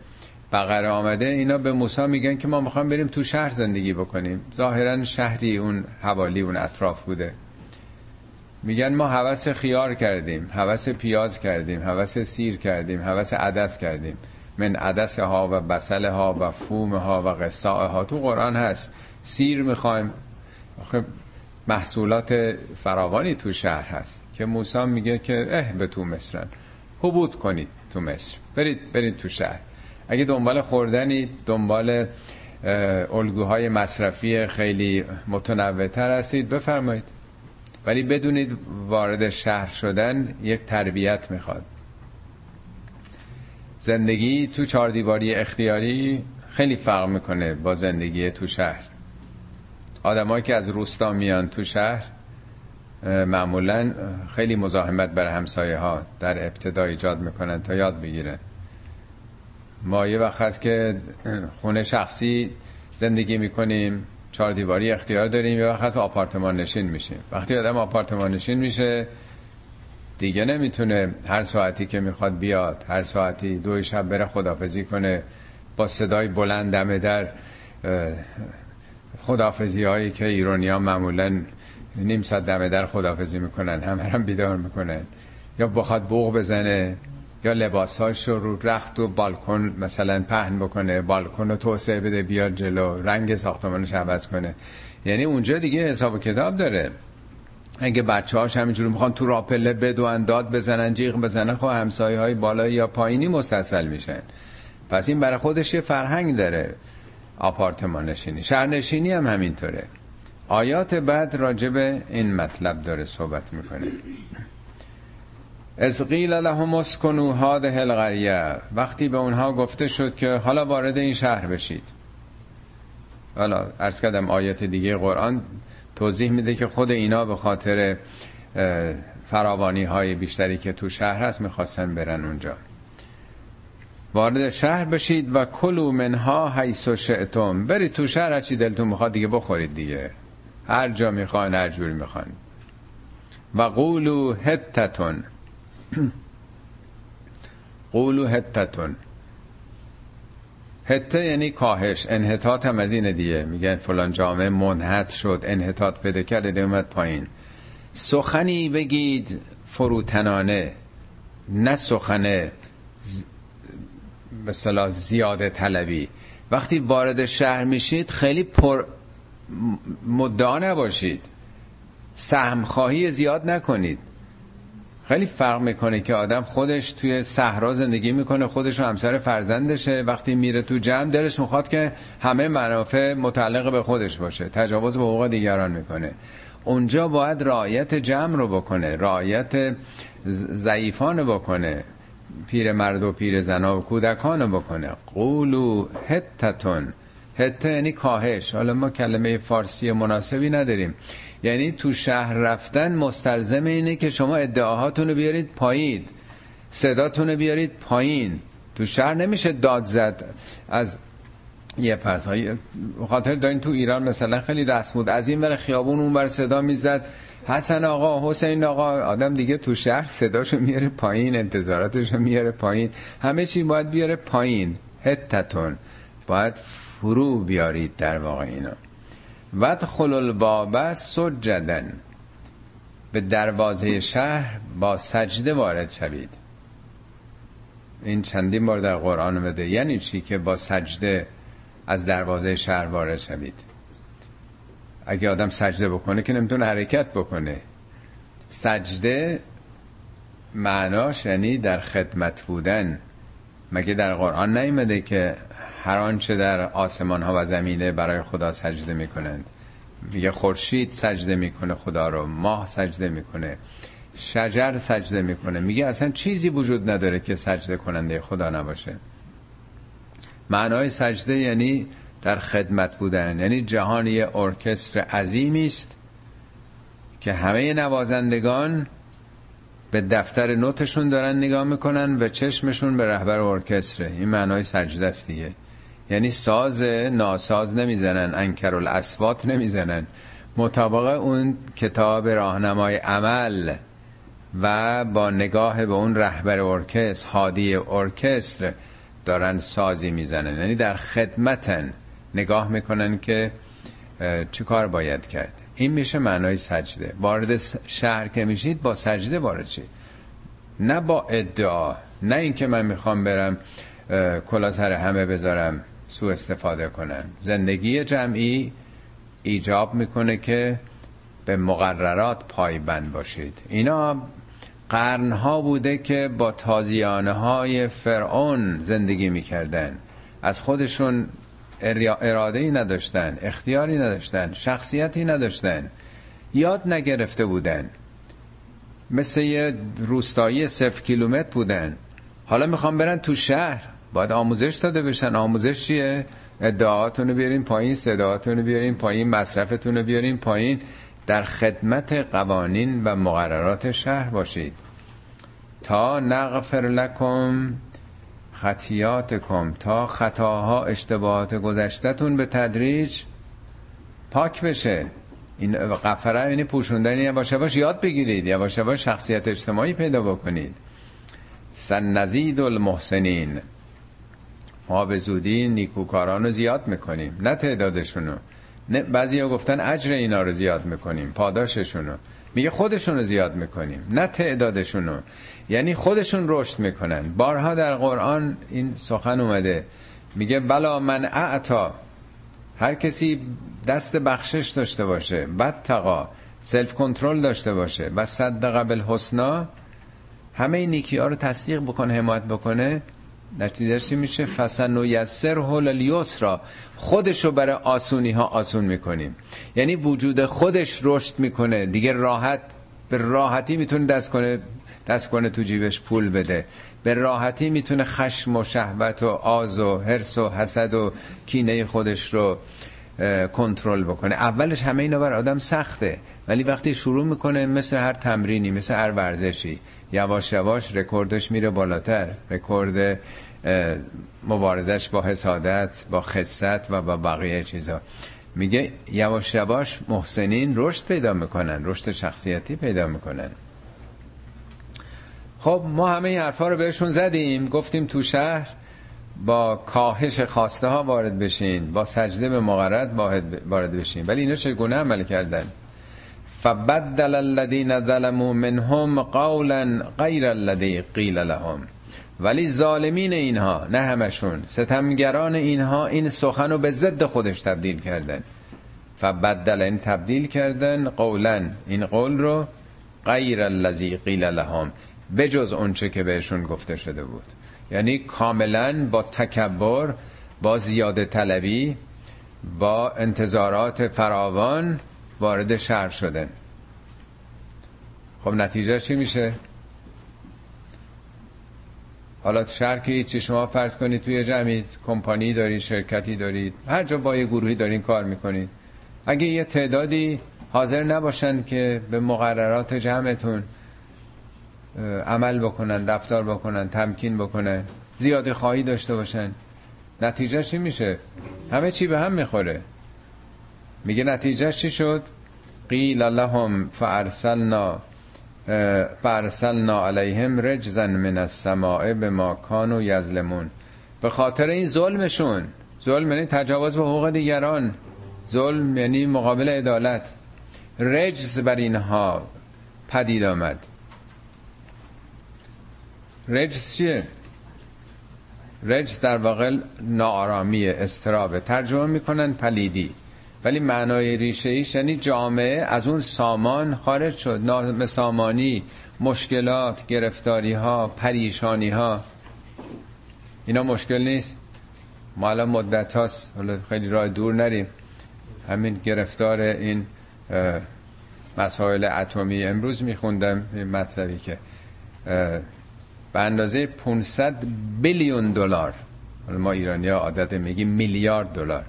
بقره آمده اینا به موسی میگن که ما می‌خوام بریم تو شهر زندگی بکنیم. ظاهرا شهری اون حوالی اون اطراف بوده. میگن ما حوث خیار کردیم حوث پیاز کردیم حوث سیر کردیم حوث عدس کردیم. من عدس ها و بسل ها و فوم ها و قصاء ها تو قرآن هست. سیر می‌خوایم. محصولات فراوانی تو شهر هست. که موسی میگه که اه به تو مصرن. حبود کنید تو مصر. برید برید تو شهر. اگه دنبال خوردنی دنبال الگوهای مصرفی خیلی متنوعتر هستید بفرمایید. ولی بدونید وارد شهر شدن یک تربیت می‌خواد. زندگی تو چهار دیواری اختیاری خیلی فرق می‌کنه با زندگی تو شهر. آدمایی که از روستا میان تو شهر معمولا خیلی مزاحمت بر همسایه ها در ابتدا ایجاد می‌کنن تا یاد بگیرن. ما یه وقت هست که خونه شخصی زندگی می‌کنیم. چهار دیواری اختیار داریم یه وقت آپارتمان نشین میشیم. وقتی آدم آپارتمان نشین میشه دیگه نمی‌تونه هر ساعتی که می‌خواد بیاد هر ساعتی دو شب بره خدافزی کنه با صدای بلند دمه در خدافزی هایی که ایرانی ها معمولا نیم ساعت دمه در خدافزی می‌کنن همه هم بیدار می‌کنن. یا بخواد بوغ بزنه یا لباسهاش رو رو رخت و بالکن مثلا پهن بکنه بالکن رو توسعه بده بیاد جلو رنگ ساختمانش عوض کنه. یعنی اونجا دیگه حساب و کتاب داره. اگه بچه هاش همینجور می‌خوان تو راپله بدوان داد بزنن جیغ بزنن خب همسایه های بالایی یا پایینی مستصل میشن. پس این برای خودش یه فرهنگ داره. آپارتمان نشینی. شهرنشینی هم همینطوره. آیات بعد راجب این مطلب داره صحبت می‌کنه. از قیل لهم اسکنوا هذه القریه. وقتی به اونها گفته شد که حالا وارد این شهر بشید. حالا ارز کردم آیات دیگه قرآن توضیح میده که خود اینا به خاطر فراوانی های بیشتری که تو شهر هست می‌خواستن برن اونجا. وارد شهر بشید و کلو منها حیث و شعتم برید تو شهر هرچی دلتون می‌خواد دیگه بخورید دیگه. هر جا می‌خوان هر جوری می‌خوان. و قولو هتتون قولو هتتون هته یعنی کاهش. انحطاط هم از این دیگه. میگن فلان جامعه منحط شد انحطاط پیدا کرده اومد پایین. سخنی بگید فروتنانه. نه سخنه مثلا زیاده طلبی. وقتی وارد شهر میشید خیلی پر مدعا نباشید. سهم خواهی زیاد نکنید. خیلی فرق می‌کنه که آدم خودش توی صحرا زندگی می‌کنه خودش و همسر فرزندشه. وقتی میره تو جمع دلش می‌خواد که همه منافع متعلق به خودش باشه. تجاوز به حقوق دیگران می‌کنه. اونجا باید رعایت جمع رو بکنه رعایت ضعیفان بکنه. پیر مرد و پیر زنا و کودکان رو بکنه. قولو هتتون هته یعنی کاهش. حالا ما کلمه فارسی مناسبی نداریم. یعنی تو شهر رفتن مستلزم اینه که شما ادعاهاتون رو بیارید پایین. صداتون بیارید پایین. تو شهر نمیشه داد زد از یه فرض خاطر دارین تو ایران مثلا خیلی رسم بود. از این بر خیابون اون بر صدا می‌زد. حسن آقا حسین آقا آدم دیگه تو شهر صداشو میاره پایین انتظاراتشو میاره پایین. همه چی باید بیاره پایین. هتتون باید فرو بیارید در واقع اینا ودخل الباب سجدن به دروازه شهر با سجده وارد شوید. این چندین بار در قرآن اومده. یعنی چی که با سجده از دروازه شهر وارد شوید؟ اگه آدم سجده بکنه که نمی‌تونه حرکت بکنه. سجده معناش یعنی در خدمت بودن. مگه در قرآن نیمده که هر آنچه در آسمان ها و زمینه برای خدا سجده می‌کنند. میگه خورشید سجده می‌کنه خدا رو ماه سجده می‌کنه شجر سجده می‌کنه. میگه اصلا چیزی وجود نداره که سجده کننده خدا نباشه. معنای سجده یعنی در خدمت بودن یعنی جهان یه ارکستر عظیمی است که همه نوازندگان به دفتر نوتشون دارن نگاه می‌کنن و چشمشون به رهبر ارکستره. این معنای سجده است دیگه. یعنی ساز ناساز نمی‌زنن انکر الاسوات نمی‌زنن. مطابق اون کتاب راهنمای عمل و با نگاه به اون رهبر ارکستر هادی ارکستر دارن سازی می‌زنن. یعنی در خدمتن. نگاه می‌کنن که چه کار باید کرد. این میشه معنای سجده. وارد شهر که میشید با سجده وارد شید. نه با ادعا. نه اینکه من می‌خوام برم کلا سر همه بذارم. سو استفاده کنن. زندگی جمعی ایجاب می‌کنه که به مقررات پایبند باشید. اینا قرنها بوده که با تازیانه های فرعون زندگی می‌کردن. از خودشون اراده ای نداشتن اختیاری نداشتن شخصیتی نداشتن. یاد نگرفته بودن. مثل یه روستایی صفر کیلومتر بودن. حالا می‌خوام برن تو شهر. باید آموزش داده بشن. آموزش چیه؟ ادعاهاتون رو بیارین پایین صداهاتون رو بیارین پایین مصرفتون رو بیارین پایین. در خدمت قوانین و مقررات شهر باشید. تا نغفر لکم خطیاتکم تا خطاها اشتباهات گذشتتون به تدریج پاک بشه. این قفره یعنی پوشوندن یواش یواش یاد بگیرید یواش یواش شخصیت اجتماعی پیدا بکنید. سنزید المحسنین. ما به زودی نیکوکاران رو زیاد می‌کنیم نه تعدادشونو نه بعضی ها گفتن اجر اینا رو زیاد می‌کنیم پاداششونو میگه خودشون رو زیاد می‌کنیم نه تعدادشونو یعنی خودشون رشد می‌کنن. بارها در قرآن این سخن اومده میگه بلا من اعتا هر کسی دست بخشش داشته باشه بد تقا سلف کنترل داشته باشه و صدق بالحسنا همه این نیکی ها رو تصدیق بکنه حمایت بکنه. نتیجه چی میشه؟ فسن و یسر هول را خودش رو برای آسونی ها آسون می‌کنیم. یعنی وجود خودش رشد می‌کنه. دیگه راحت به راحتی می‌تونه دست کنه دست کنه تو جیبش پول بده. به راحتی می‌تونه خشم و شهوت و آز و حرس و حسد و کینه خودش رو کنترل بکنه. اولش همه اینا بر آدم سخته. ولی وقتی شروع می‌کنه مثل هر تمرینی مثل هر ورزشی یواش یواش رکوردش میره بالاتر. رکورد مبارزش با حسادت با خست و با بقیه چیزا. میگه یواش یواش محسنین رشد پیدا می‌کنن رشد شخصیتی پیدا می‌کنن. خب ما همه این حرفا رو بهشون زدیم گفتیم تو شهر با کاهش خواسته ها وارد بشین با سجده به مقرد وارد بشین. ولی اینا چگونه عمل کردن؟ فبدل الذين ظلموا منهم قولا غیر الذي قیل لهم. ولی ظالمین اینها نه همشون. ستمگران اینها این سخن رو به ضد خودش تبدیل کردن. فبدل این تبدیل کردن قولا. این قول رو غیر الذی قیل لهم. بجز اونچه که بهشون گفته شده بود. یعنی کاملا با تکبر با زیاده طلبی با انتظارات فراوان وارد شهر شدن. خب نتیجه چی میشه؟ حالا شهر که چی شما فرض کنید توی جمعی کمپانی دارید شرکتی دارید هر جا با یه گروهی دارین کار می‌کنید. اگه یه تعدادی حاضر نباشن که به مقررات جمعتون عمل بکنن رفتار بکنن تمکین بکنن زیاده خواهی داشته باشن نتیجه چی میشه؟ همه چی به هم می‌خوره. میگه نتیجه چی شد؟ قیل لهم فارسلنا فارسلنا علیهم رجزا من السماء به ما کانوا یظلمون. به خاطر این ظلمشون ظلم یعنی تجاوز به حقوق دیگران ظلم یعنی مقابل عدالت. رجز بر اینها پدید آمد. رجز چیه؟ رجز در واقع ناآرامی استرابه ترجمه می‌کنن پلیدی. ولی معنای ریشه ایش یعنی جامعه از اون سامان خارج شد. نام سامانی مشکلات گرفتاری ها پریشانی ها اینا مشکل نیست. ما الان مدت هاست. خیلی راه دور نریم. همین گرفتار این مسائل اتمی امروز میخوندم. این مطلبی که به اندازه 500 بیلیون دلار. ما ایرانی ها عادت میگیم میلیارد دلار.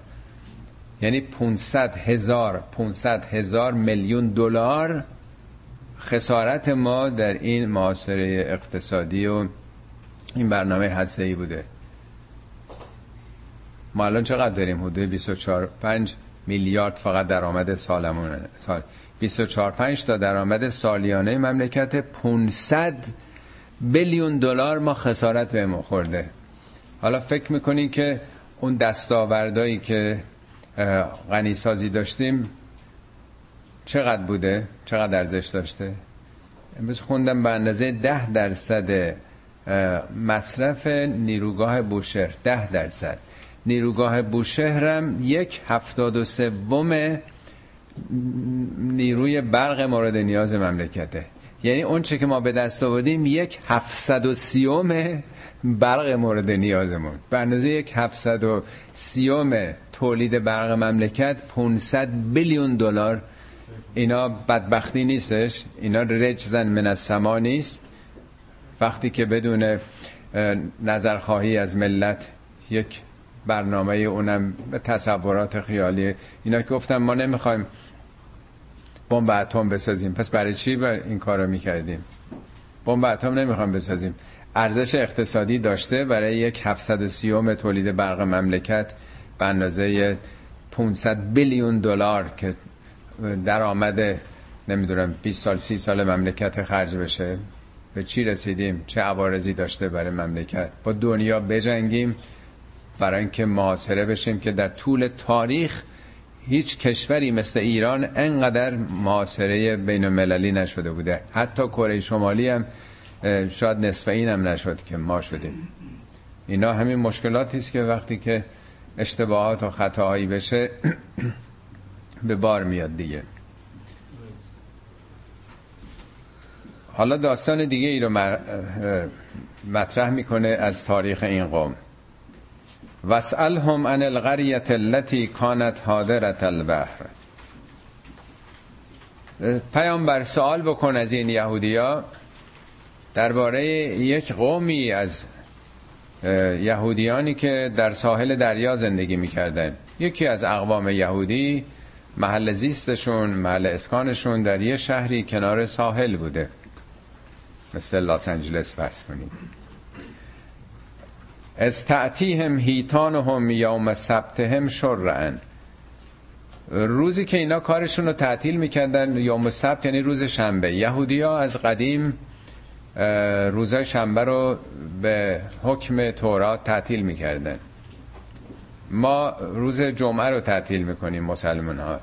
یعنی 500 هزار 500 هزار میلیون دلار خسارت ما در این معاصره اقتصادی و این برنامه حدسه بوده. ما الان چقدر داریم؟ حدود 24 5 میلیارد فقط درآمد سالمون سال 24 5 تا درآمد سالیانه مملکت. 500 بیلیون دلار ما خسارت به ما خورده. حالا فکر می‌کنین که اون دستاوردهایی که غنی سازی داشتیم. چقدر بوده؟ چقدر ارزش داشته؟ امروز خوندم به اندازه ده درصد مصرف نیروگاه بوشهر. ده درصد. نیروگاه بوشهرم یک هفتاد و سوم نیروی برق مورد نیاز مملکته. یعنی اون چه که ما به دست آوردیم یک هفتصد و سیوم برق مورد نیازمون. به اندازه یک هفتصد و سیوم تولید برق مملکت 500 بیلیون دلار. اینا بدبختی نیستش. اینا رجزن من از سما نیست. وقتی که بدون نظرخواهی از ملت یک برنامه اونم به تصورات خیالی. اینا که گفتم ما نمی‌خوایم بمب اتم بسازیم. پس برای چی بر این کارو می‌کردیم؟ بمب اتم نمی‌خوایم بسازیم. ارزش اقتصادی داشته برای یک 730 تولید برق مملکت به اندازه 500 بیلیون دلار که درآمد نمی‌دونم 20 سال 30 سال مملکت خرج بشه. به چی رسیدیم؟ چه عوارضی داشته برای مملکت؟ با دنیا بجنگیم برای اینکه محاصره بشیم که در طول تاریخ هیچ کشوری مثل ایران انقدر محاصره بین المللی نشده بوده. حتی کره شمالی هم شاید نصف این هم نشد که ما شدیم. اینا همین مشکلاتی است که وقتی که اشتباهات و خطاهایی بشه به بار میاد دیگه. حالا داستان دیگه ای رو مطرح می‌کنه از تاریخ این قوم. واسألهم عن القرية التي كانت حاضرة البحر. پیامبر سوال بکن از این یهودیا درباره یک قومی از یهودیانی که در ساحل دریا زندگی می‌کردن. یکی از اقوام یهودی محل زیستشون محل اسکانشون در یه شهری کنار ساحل بوده. مثل لاس انجلس فرض کنید. از تعتیهم هیتانهم یوم سبتهم شرعن. روزی که اینا کارشون رو تعطیل می‌کردن یوم سبت یعنی روز شنبه. یهودی ها از قدیم روزای شنبه رو به حکم تورات تعطیل می‌کردن. ما روز جمعه رو تعطیل می‌کنیم مسلمان ها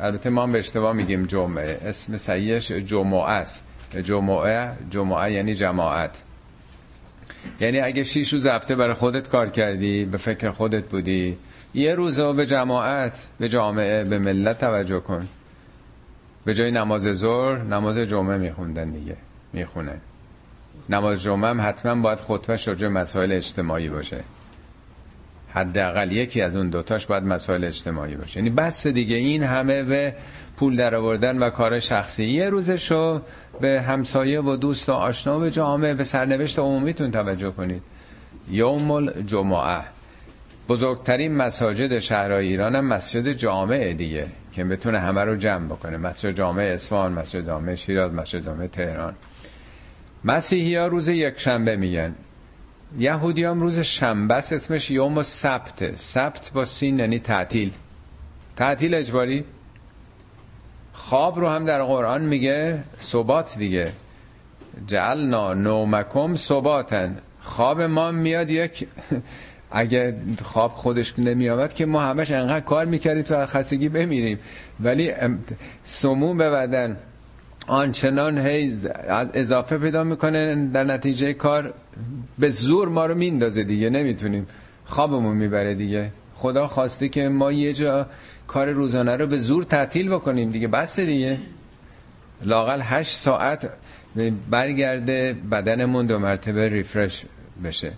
البته ما به اشتباه میگیم جمعه. اسم صحیحش جمعه است. جمعه جمعه یعنی جماعت. یعنی اگه شیش روز هفته برای خودت کار کردی به فکر خودت بودی یه روز به جماعت به جامعه به ملت توجه کن. به جای نماز ظهر نماز جمعه میخوندن دیگه. می‌خونن. نماز جمعه هم حتما باید خطبه شجع مسائل اجتماعی باشه. حداقل یکی از اون دوتاش باید مسائل اجتماعی باشه. یعنی بس دیگه این همه به پول در آوردن و کار شخصی. یه روزشو به همسایه و دوست و آشنا و جامعه به سرنوشت عمومیتون توجه کنید. یوم الجمعه بزرگترین مساجد شهرهای ایران هم مسجد جامعه دیگه که بتونه همه رو جمع بکنه. مسجد جامعه اصفهان مسجد جامعه شیراز مسجد جامعه تهران. مسیحی ها روز یک شنبه میگن. یهودی هم روز شنبه اسمش یوم سبت. سبت با سین یعنی تعطیل. تعطیل اجباری؟ خواب رو هم در قرآن میگه ثبات دیگه. جعلنا نومکم ثباتن خواب ما میاد یک اگه خواب خودش نمیآمد که ما همش انقدر کار می‌کردیم تا خستگی بمیریم. ولی سموم به بدن. آنچنان هی اضافه پیدا می‌کنه در نتیجه کار به زور ما رو میندازه دیگه نمی‌تونیم خوابمون می‌بره دیگه. خدا خواسته که ما یه جا کار روزانه رو به زور تعطیل بکنیم دیگه. بس دیگه. لاقل هشت ساعت برگرده بدنمون دو مرتبه ریفرش بشه.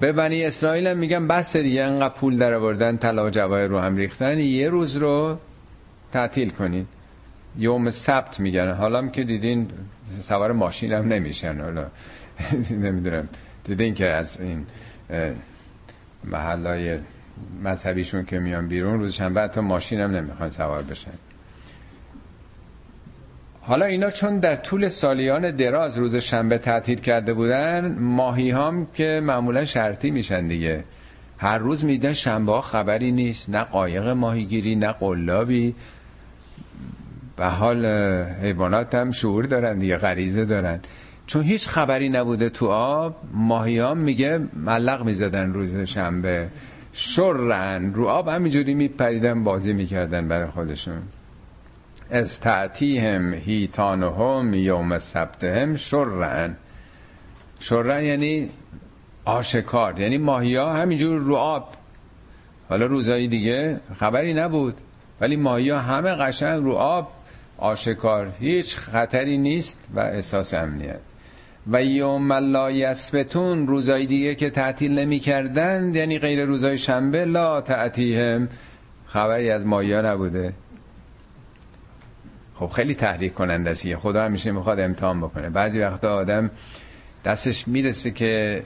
به بنی اسرائیل هم میگم بس دیگه انقدر پول در آوردن طلا و جواهر رو هم ریختن یه روز رو تعطیل کنین. یوم سبت میگن. حالا که دیدین سوار ماشین هم نمیشن. حالا نمی‌دونم. دیدین که از این محلای مذهبیشون که میان بیرون روز شنبه حتی ماشین هم نمی‌خوان سوار بشن. حالا اینا چون در طول سالیان دراز روز شنبه تعطیل کرده بودن ماهی هم که معمولا شرطی میشن دیگه. هر روز میدن شنبه خبری نیست. نه قایق ماهیگیری نه قلابی. به حال حیوانات هم شعور دارن دیگه غریزه دارن. چون هیچ خبری نبوده تو آب ماهی هم میگه ملق می‌زدن روز شنبه. شرن رو آب همینجوری میپریدن بازی می‌کردن برای خودشون. از تعتیهم هیتانهم یوم سبتهم شرن. شرن یعنی آشکار یعنی ماهی ها همینجور رو آب. حالا روزایی دیگه خبری نبود ولی ماهی ها همه قشنگ رو آب آشکار هیچ خطری نیست و احساس امنیت. و یوم لا یسبتون روزای دیگه که تعطیل نمی کردن یعنی غیر روزای شنبه لا تعتیهم خبری از مایا نبوده. خب خیلی تحریک کننده است خدا همیشه می‌خواد امتحان بکنه. بعضی وقتا آدم دستش می‌رسه که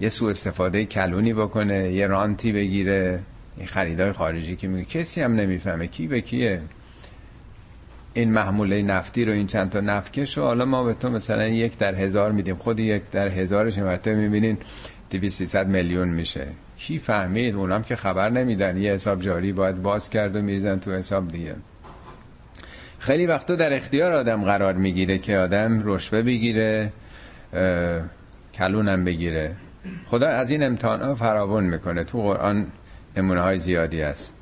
یه سوء استفاده کلونی بکنه یه رانتی بگیره. این خریدای خارجی که میگه کسی هم نمی‌فهمه کی به کیه. این محموله نفتی رو این چند تا نفکش رو حالا ما به تو مثلا یک در هزار میدیم. خود یک در هزارش مرتبه می‌بینین 200 میلیون میشه. کی فهمید؟ اونام که خبر نمیدن. یه حساب جاری باید باز کرد و میریزن تو حساب دیگه. خیلی وقتا در اختیار آدم قرار می‌گیره که آدم رشوه بگیره کلونم بگیره. خدا از این امتحان ها فراون می‌کنه. تو قرآن نمونه های زیادی است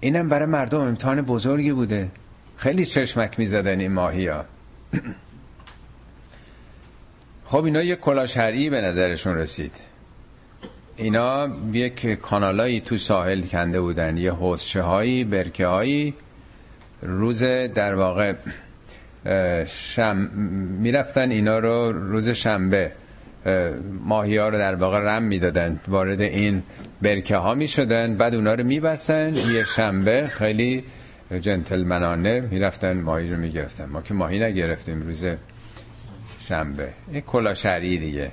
اینم برای مردم امتحان بزرگی بوده. خیلی چشمک می‌زدن این ماهی ها خب اینا یه کلا شرعی به نظرشون رسید. اینا یک کانالایی تو ساحل کنده بودن یه حوزچه هایی برکه هایی روز در واقع شم می‌رفتن اینا رو روز شنبه ماهی ها رو در واقع رم می‌دادن وارد این برکه ها می شدن بعد اونا رو میبستن. یه شنبه خیلی جنتلمنانه می‌رفتن ماهی رو می‌گرفتن. ما که ماهی نگرفتیم روز شنبه. این کلا شرعی دیگه.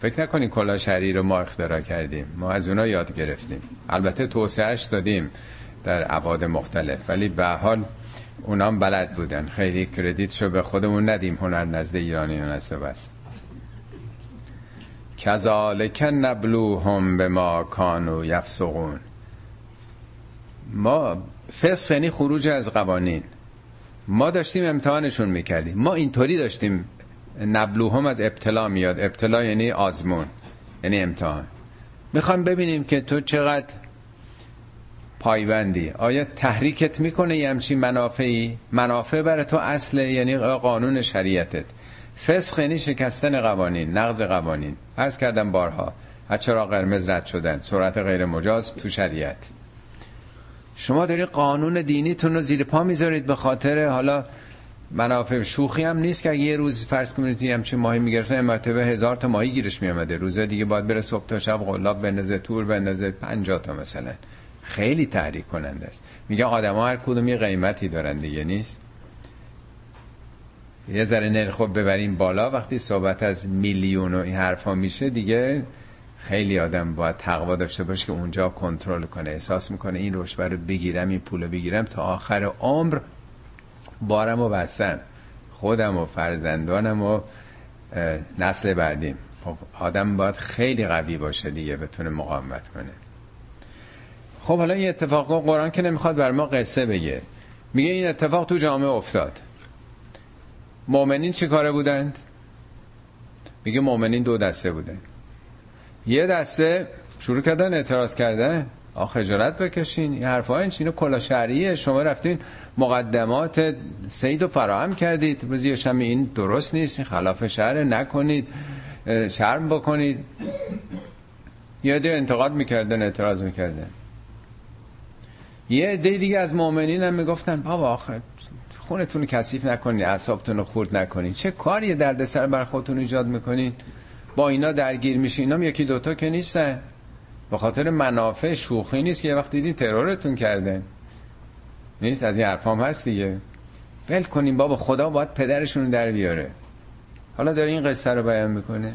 فکر نکنین کلا شرعی رو ما اختراع کردیم. ما از اونا یاد گرفتیم. البته توسعهش دادیم در عباد مختلف. ولی به حال اونام بلد بودن. خیلی کردیت شو به خودمون ندیم. هنر نزد ایرانی نزد بس کذالک نبلوهم به ما کانو یفسقون. ما فسق یعنی خروج از قوانین. ما داشتیم امتحانشون می‌کردیم. ما اینطوری داشتیم نبلوهم از ابتلا میاد. ابتلا یعنی آزمون یعنی امتحان. می‌خوام ببینیم که تو چقدر پایبندی. آیا تحریکت می‌کنه یه همچین منافعی؟ منافع برای تو اصله یعنی قانون شریعتت. فسخ یعنی شکستن قوانین نقض قوانین. عرض کردم بارها از چرا قرمز رد شدن. سرعت غیر مجاز تو شریعت. شما داری قانون دینیتون رو زیر پا می‌ذارید به خاطر حالا منافع شوخی هم نیست که یه روز فرض کنید همچین ماهی می‌گرفته مرتبه هزار تا ماهی گیرش میامده روزه دیگه باید بره صبح تا شب قلاب بندازه تور بندازه 50 تا مثلا. خیلی تحریک کننده است. میگه آدما هر کدوم یه قیمتی دارن دیگه نیست؟ یه ذره نرخ ببریم بالا. وقتی صحبت از میلیون و این حرفا میشه دیگه خیلی آدم باید تقوا داشته باشه که اونجا کنترل کنه احساس می‌کنه این رشوه رو بگیرم این پول بگیرم تا آخر عمر بارم و بستم. خودم و فرزندانم و نسل بعدیم. خب آدم باید خیلی قوی باشه دیگه بتونه مقاومت کنه. خب حالا این اتفاق قرآن که نمی‌خواد بر ما قصه بگه. میگه این اتفاق تو جامعه افتاد. مؤمنین چی کاره بودند؟ میگه مؤمنین دو دسته بودن یه دسته شروع کردن اعتراض کردن. آخه خجالت بکشین. این حرفا این چینو کلا شرعیه. شما رفتین مقدمات سید رو فراهم کردید. روزی این درست نیست. این خلاف شهر نکنید. شرم بکنید. یه انتقاد می‌کردن اعتراض می‌کردن. یه عده دیگه از مؤمنین هم می‌گفتن بابا آخر خونتون کثیف نکنید اعصابتون رو خورد نکنید چه کاری دردسر بر خودتون ایجاد می‌کنین؟ با اینا درگیر میشین. اینا یکی دوتا که نیستن. به خاطر منافع شوخی نیست که یه وقت دیدین ترورتون کردن نیست؟ از این حرفام هست دیگه. ول کنیم بابا خدا باید پدرشون در بیاره. حالا داره این قصه رو بیان می‌کنه.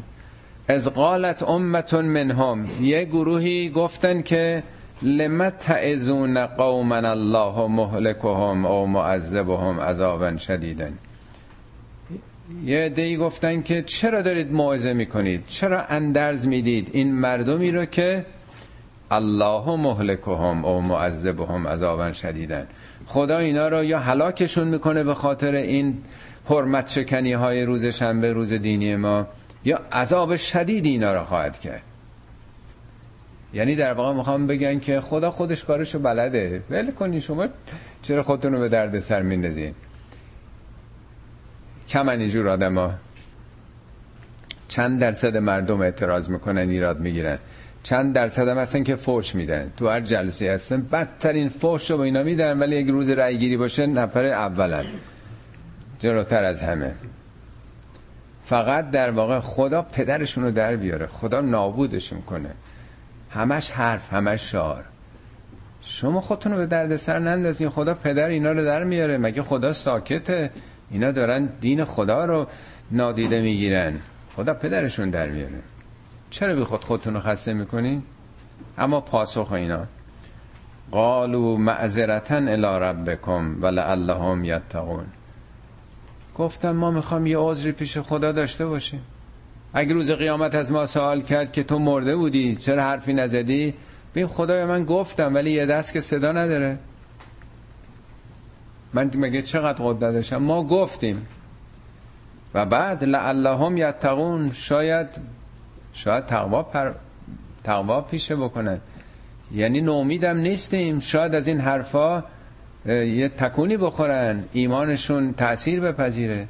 از قالت امتون منهم. یه گروهی گفتن که لمت تعزون قوما الله مهلكهم او معذبهم عذابا شدیدن یه دی گفتن که چرا دارید موعظه می‌کنید؟ چرا اندرز می‌دید این مردمی رو که الله مهلکهم او معذبهم عذابا شدیدن خدا اینا رو یا هلاکشون می‌کنه به خاطر این حرمت شکنی های روز شنبه روز دینی ما یا عذاب شدید اینا رو خواهد کرد. یعنی در واقع می‌خوام بگن که خدا خودش کارشو بلده. ول کنی شما چرا خودتون رو به درد سر میندازین؟ کمن اینجور آدم ها چند درصد مردم اعتراض می‌کنن ایراد می‌گیرن. چند درصد هم هستن که فوش میدن. تو هر جلسه هستن بدترین فوش رو به اینا میدن ولی اگه روز رای گیری باشه نفر اولن. جلوتر از همه. فقط در واقع خدا پدرشون رو در بیاره. خدا نابودشون کنه. همش حرف همش شعار. شما خودتون رو به درد سر نندازین. خدا پدر اینا رو در میاره. مگه خدا ساکته؟ اینا دارن دین خدا رو نادیده می‌گیرن. خدا پدرشون در میاره. چرا بی خود خودتون رو خسته می‌کنین اما پاسخ اینا. قالو معذرتا الى ربکم ولعلهم یتقون. گفتم ما می‌خوام یه عذری پیش خدا داشته باشیم. اگه روز قیامت از ما سوال کرد که تو مرده بودی چرا حرفی نزدی؟ خدا، خدای من گفتم ولی یه دست که صدا نداره. من مگه چقدر قدرت داشتم ما گفتیم. و بعد لعلهم یتقون شاید شاید تقوا پر تقوا پیشه بکنن یعنی نومیدم نیستیم. شاید از این حرفا یه تکونی بخورن. ایمانشون تأثیر بپذیره.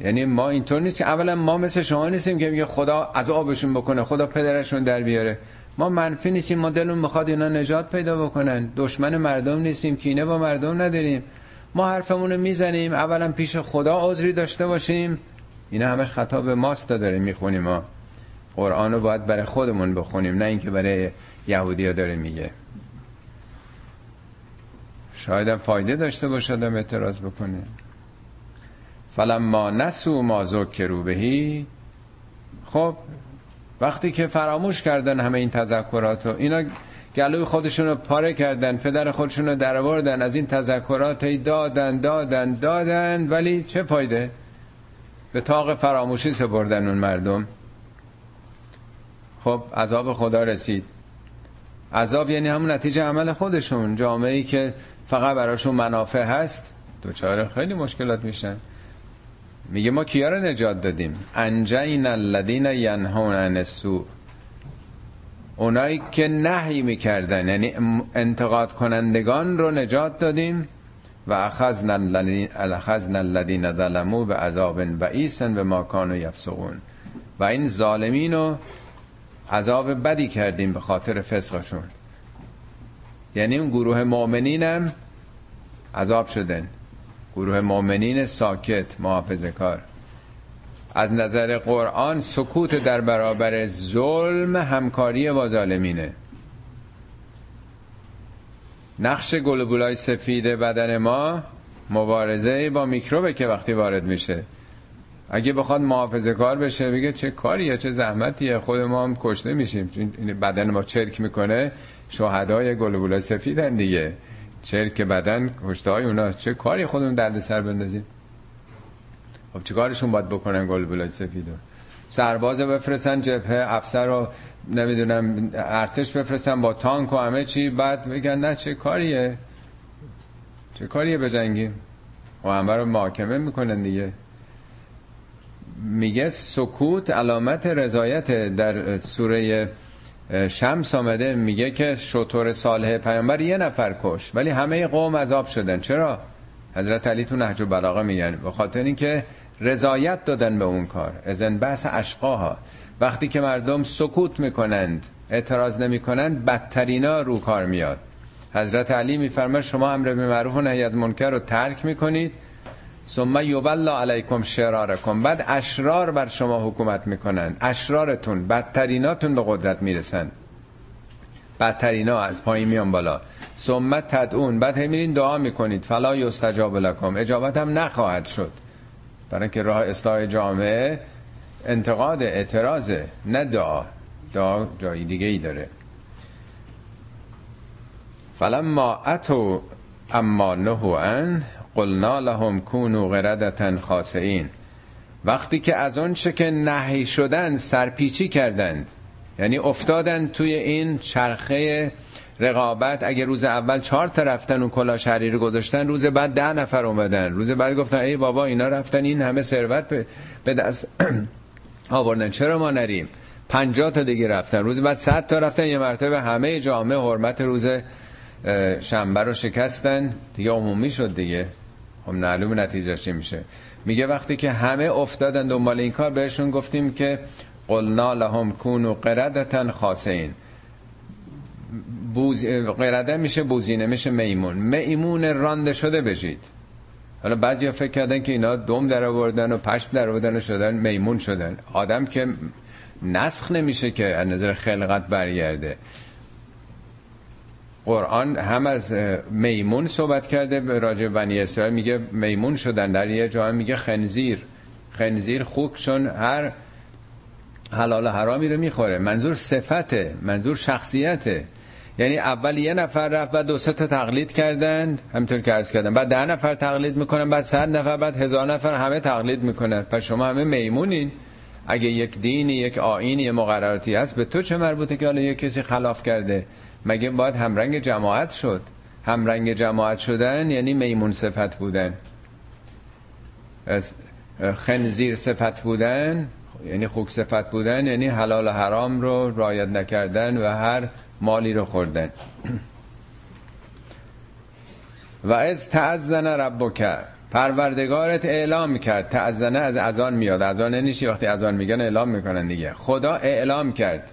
یعنی ما اینطور نیست که اولا ما مثل شما نیستیم که میگه خدا عذابشون بکنه خدا پدرشون در بیاره. ما منفی نیستیم ما دلون می‌خواد اینا نجات پیدا بکنن. دشمن مردم نیستیم کینه با مردم نداریم. ما حرفمون رو می‌زنیم اولا پیش خدا عذری داشته باشیم. اینا همش خطاب به ماست داریم می‌خونیم ما. قرآن رو باید برای خودمون بخونیم نه اینکه برای یهودی ها داره میگه. شاید فایده داشته باشد هم اعتراض بکنه. فلما نسو ما ذکروا بهی. خب وقتی که فراموش کردن همه این تذکرات رو اینا گلوی خودشون رو پاره کردن پدر خودشون رو در از این تذکرات دادن دادن دادن ولی چه فایده؟ به تاق فراموشی سپردن اون مردم. خب عذاب خدا رسید. عذاب یعنی همون نتیجه عمل خودشون. جامعه ای که فقط براشون منافع هست دوچاره خیلی مشکلات میشن. میگه ما کیا رو نجات دادیم؟ انجین الذین ینهون عن السوء. اونایی که نهی می‌کردن یعنی انتقاد کنندگان رو نجات دادیم و اخذنا الذین ظلموا به عذاب بعیسن به ما کانوا یفسقون. و این ظالمین رو عذاب بدی کردیم به خاطر فسقشون. یعنی اون گروه مؤمنینم عذاب شدن. گروه مؤمنین ساکت محافظه کار. از نظر قرآن سکوت در برابر ظلم همکاری با ظالمینه. نقش گلبولای سفید بدن ما مبارزه با میکروبه که وقتی وارد میشه. اگه بخواد محافظه کار بشه بگه چه کاریه چه زحمتیه خود ما هم کشته میشیم. بدن ما چرک می‌کنه شهدای گلبولای سفیدن دیگه. چرک بدن کشته های اونا چه کاری خودمون درد سر بندازیم؟ خب چه کارشون باید بکنن گل بلاد سفیدو سرباز بفرستن جبهه افسر رو نمی‌دونم ارتش بفرستن با تانک و همه چی. بعد بگن نه چه کاریه؟ چه کاریه بجنگیم و همه رو محاکمه می‌کنن دیگه. میگه سکوت علامت رضایت در سوره شمس آمده میگه که شطور صالح پیامبر یه نفر کش ولی همه قوم عذاب شدن. چرا؟ حضرت علی تو نهج البلاغه میگن. به خاطر اینکه رضایت دادن به اون کار. ازن بحث اشقاها. وقتی که مردم سکوت می‌کنند اعتراض نمی‌کنند بدترینا رو کار میاد. حضرت علی میفرماید شما امر به معروف و نهی از منکر رو ترک می‌کنید. ثم یبلا علیکم شرارکم. بعد اشرار بر شما حکومت می‌کنن. اشرارتون بدتریناتون به قدرت می‌رسن. بدترینا از پایین میان بالا. ثم تدعون. بعد میرین دعا می‌کنید. فلا یستجاب لکم. اجابت هم نخواهد شد. برای که راه اصلاح جامعه انتقاد اعتراض نه دعا. دعا جای دیگه ای داره. فلما اتو اما نهو ان قلنا لهم کونو غردتا خاسئین. وقتی که از اون چه که نهی شدن سرپیچی کردند یعنی افتادن توی این چرخه رقابت اگه روز اول چهار تا رفتن و کلا شهری رو گذاشتن روز بعد ده نفر اومدن. روز بعد گفتن ای بابا اینا رفتن این همه ثروت به دست آوردن. چرا ما نریم؟ پنجاه تا دیگه رفتن. روز بعد صد تا رفتن. یه مرتبه همه جامعه حرمت روز شنبه رو شکستن. دیگه عمومی شد دیگه. خب معلوم نتیجهش چی میشه. میگه وقتی که همه افتادن دنبال این کار بهشون گفتیم که قلنا لهم کونو قردتن خاصین بوز... قرده میشه بوزینه میشه میمون. میمون رانده شده بشید. حالا بعضی فکر کردن که اینا دوم در آوردن و پشم در آوردن و شدن میمون شدن. آدم که نسخ نمیشه که از نظر خلقت برگرده. قرآن هم از میمون صحبت کرده به راجع بنی اسرائیل. میگه میمون شدن. در یه جا میگه خنزیر. خنزیر خوک چون هر حلال حرامی رو می‌خوره. منظور صفته. منظور شخصیته. یعنی اول یه نفر رفت بعد دو تا تقلید کردن همطور که عرض کردن بعد ده نفر تقلید می‌کنن بعد صد نفر بعد هزار نفر همه تقلید می‌کنن. پس شما همه میمونین. اگه یک دینی یک آینی یه مقرراتی هست به تو چه مربوطه که حالا یک کسی خلاف کرده؟ مگه باید همرنگ جماعت شد؟ همرنگ جماعت شدن یعنی میمون صفت بودن. خنزیر صفت بودن یعنی خوک صفت بودن یعنی حلال و حرام رو رایت نکردن و هر مالی رو خوردن. و از تعزن ربک پروردگارت اعلام کرد. تعزنه از اذان میاد. اذان نیشی وقتی اذان میگن اعلام می‌کنن دیگه. خدا اعلام کرد.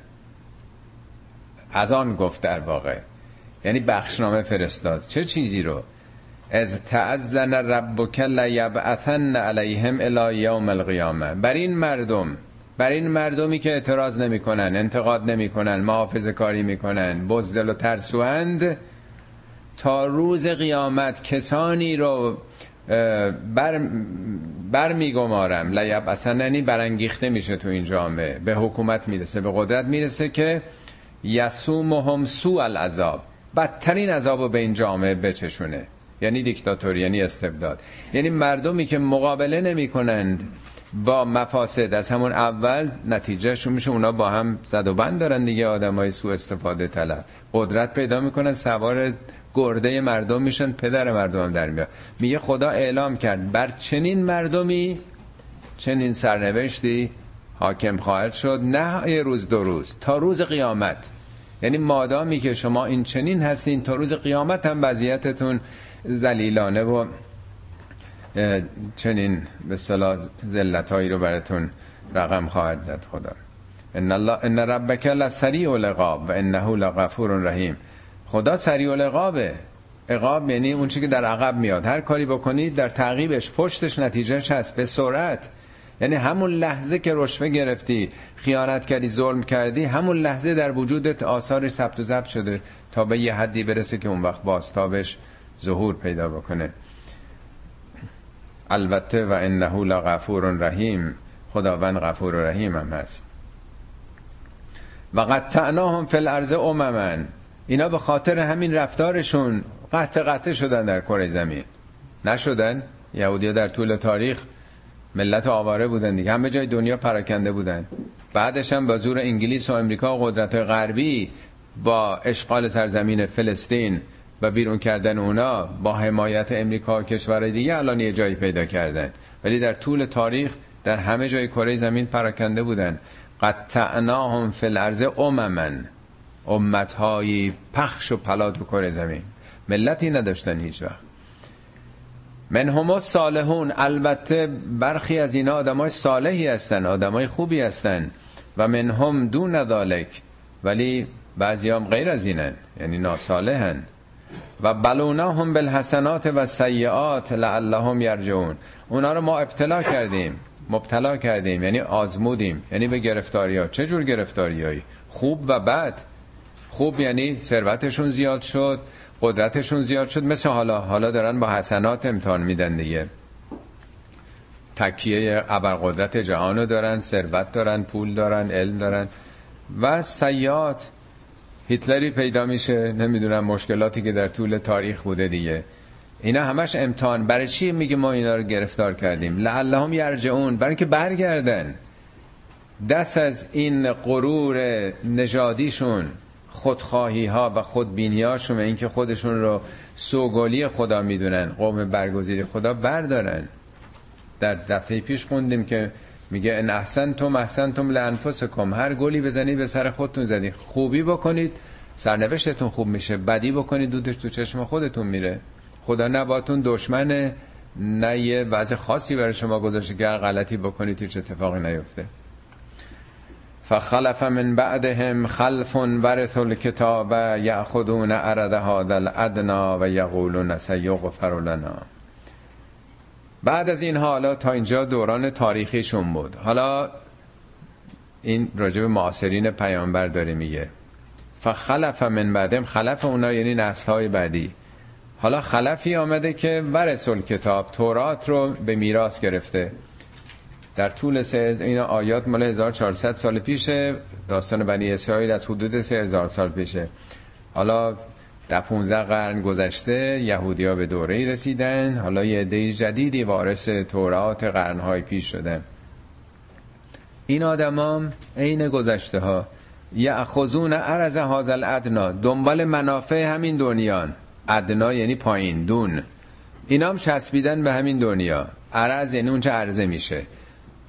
اذان گفت در واقع. یعنی بخشنامه فرستاد. چه چیزی رو؟ از تعزن ربک لیبعثن علیهم الی یوم القیامه. بر این مردم بر این مردمی که اعتراض نمی‌کنن انتقاد نمی‌کنن محافظه کاری می‌کنن بزدل و ترسوند تا روز قیامت کسانی رو بر, بر میگمارم لیب اصلا یعنی برانگیخته میشه تو این جامعه. به حکومت می‌رسه به قدرت می‌رسه که یسومهم سو العذاب. بدترین عذاب رو به این جامعه بچشونه. یعنی دیکتاتوری یعنی استبداد. یعنی مردمی که مقابله نمی کنند با مفاسد. از همون اول نتیجهشون میشه اونا با هم زد و بند دارن دیگه آدم های سو استفاده طلب. قدرت پیدا می‌کنن سوار گرده مردم میشن پدر مردم هم در میاد. میگه خدا اعلام کرد بر چنین مردمی چنین سرنوشتی حاکم خواهد شد. نه یه روز دو روز. تا روز قیامت. یعنی مادامی که شما این چنین هستین تا روز قیامت هم وضعیتتون زلیلانه و چنین به صلاح زلتهایی رو براتون رقم خواهد زد خدا. ان الله ان ربک لسریع العقاب و انه لغفور رحیم. خدا سریع العقابه. عقاب یعنی اون چی که در عقب میاد. هر کاری بکنید در تعقیبش پشتش نتیجهش هست. به سرعت. یعنی همون لحظه که رشوه گرفتی خیانت کردی ظلم کردی همون لحظه در وجودت آثارش ثبت و ضبط شده تا به یه حدی برسه که اون وقت باستابش ظهور پیدا بکنه. البته و انه لغفور رحیم خداوند غفور و رحیم هم هست. و قطعناهم فی الارض امما. اینا به خاطر همین رفتارشون قطع قطع شدن در کره زمین. نشدن؟ یهودیا در طول تاریخ ملت آواره بودن دیگه. همه جای دنیا پراکنده بودن. بعدش هم با زور انگلیس و امریکا و قدرت غربی با اشغال سرزمین فلسطین و بیرون کردن اونا با حمایت امریکا و کشورهای دیگه الان یه جایی پیدا کردن. ولی در طول تاریخ در همه جای کره زمین پراکنده بودن. قطعناهم فی الارض امما. امتهایی پخش و پلات و کره زمین. ملتی نداشتن هیچ وقت. من هم صالحون. البته برخی از اینا آدمای صالحی هستن آدمای خوبی هستن و من هم دون ذالک ولی بعضی هم غیر از اینن یعنی ناصالحن. و بلونا هم بالحسنات و سیعات لعلهم یرجعون. اونا رو ما ابتلا کردیم مبتلا کردیم یعنی آزمودیم یعنی به گرفتاری ها چه جور گرفتاری هایی خوب و بد. خوب یعنی ثروتشون زیاد شد قدرتشون زیاد شد. مثل حالا حالا دارن با حسنات امتحان میدن دیگه. تکیه ابرقدرت جهانو دارن ثروت دارن پول دارن علم دارن. و سیات هیتلری پیدا میشه. نمی‌دونم مشکلاتی که در طول تاریخ بوده دیگه. اینا همش امتحان. برای چی میگه ما اینا رو گرفتار کردیم؟ لعلهم یرجعون. برای اینکه برگردن. دست از این غرور نژادیشون. خودخواهی ها و خودبینی هاشون اینکه خودشون رو سوگالی خدا می‌دونن قوم برگزیده خدا بردارن. در دفعه پیش خوندیم که میگه ان احسنتم احسنتم لانفسکم. هر گلی بزنید به سر خودتون زدید خوبی بکنید سرنوشتتون خوب میشه. بدی بکنید دودش تو چشم خودتون میره. خدا نباتون دشمن نه یه وضع خاصی برای شما گذاشته که غلطی بکنید هیچ اتفاقی نیفته. فخلف من بعدهم خلف ورث الكتاب یأخذون عرض هذا الادنا و یقولون سیغفر لنا. بعد از این حالا تا اینجا دوران تاریخیشون بود. حالا این راجب معاصرین پیامبر داره میگه. فخلف من بعدهم خلف اونا یعنی نسل بعدی. حالا خلفی آمده که ورث کتاب تورات رو به میراث گرفته. در طول سه این آیات مال 1400 سال پیشه. داستان بنی اسرائیل از حدود 3000 سال پیشه. حالا در 15 قرن گذشته یهودیا به دوره رسیدن. حالا یه عده جدیدی وارث تورات قرنهای پیش شدن این آدمام عین گذشته ها یأخذون عرض هذا الادنا. دنبال منافع همین دنیان. ادنا یعنی پایین دون. اینا هم چسبیدن به همین دنیا. عرض یعنی اونچه عرضه میشه.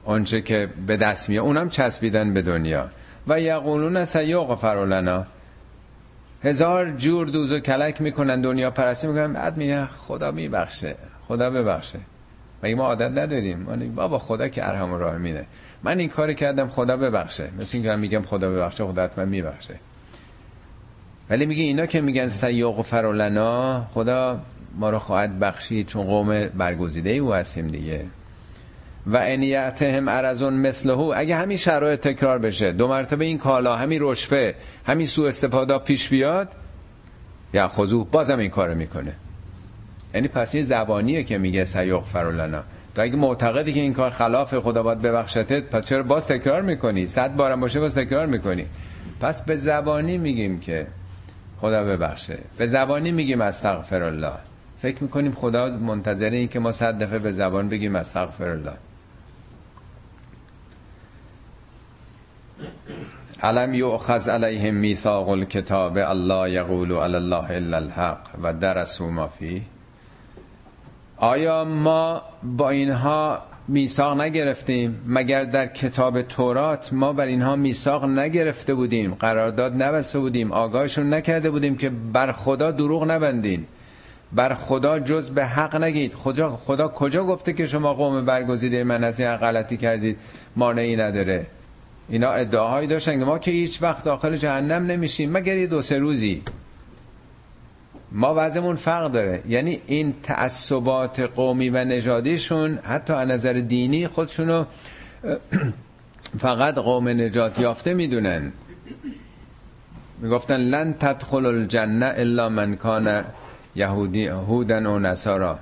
اونچه که به دست میاد اونم چسبیدن به دنیا. و یقولون سیغفر لنا هزار جور دوز و کلک می‌کنن دنیا پرستی می‌کنن بعد میگه خدا میبخشه خدا ببخشه. مگه ما عادت نداریم؟ بابا خدا که ارحم و راحمینه من این کار کردم خدا ببخشه. مثل اینکه من میگم خدا ببخشه خدا حتما میبخشه. ولی میگه اینا که میگن سیاق و فرولنا خدا ما رو خواهد بخشید چون قوم برگزیده او هستیم دیگه. و انیتهم ارزون مثله اگه همین شرایط تکرار بشه دو مرتبه این کالا همین رشفه همین سوء استفاده پیش بیاد یا خضوع بازم این کارو می‌کنه. یعنی پس این زبانیه که میگه سیاق فرولنا. تو اگه معتقدی که این کار خلاف خدا باید ببخشتت پس چرا باز تکرار می‌کنی؟ صد بارم باشه باز تکرار می‌کنی. پس به زبانی میگیم که خدا ببخشه. به زبانی میگیم استغفر الله فکر می‌کنیم خدا منتظر این که ما صد دفعه به زبان بگیم استغفر الله علم یؤخذ علیهم میثاق الکتاب الله یقول علی الله الا الحق و درسوا ما فی آیا ما با اینها میثاق نگرفتیم؟ مگر در کتاب تورات ما بر اینها میثاق نگرفته بودیم قرارداد نبسته بودیم آگاهشون نکرده بودیم که بر خدا دروغ نبندین؟ بر خدا جز به حق نگید. خدا, خدا کجا گفته که شما قوم برگزیده من از این غلطی کردید؟ مانعی نداره. اینا ادعاهایی داشتن که ما که هیچ وقت داخل جهنم نمیشیم مگر یه دو سه روزی. ما وضعمون فرق داره. یعنی این تعصبات قومی و نژادیشون حتی از نظر دینی خودشونو فقط قوم نجات یافته می‌دونن. می‌گفتن لن تدخل الجنه الا من کان یهودی هودن و نصارا.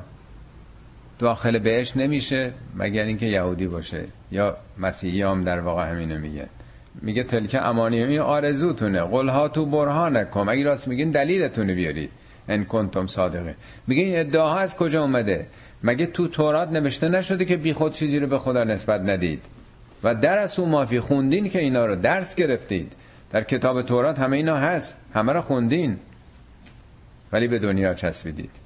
داخل بهش نمیشه مگر اینکه یهودی باشه یا مسیحی هم در واقع همینو میگه. میگه تلکه امانی آرزوتونه. قل ها تو برهانکم. اگه راست میگین دلیلتونه بیارید ان کنتم صادقه میگه این ادعاها از کجا اومده؟ مگه تو تورات نوشته نشده که بی خود چیزی رو به خدا نسبت ندید؟ و در از اون مافی خوندین که اینا رو درس گرفتید. در کتاب تورات همه اینا هست. همه رو خوندین. ولی به دنیا چسبیدید.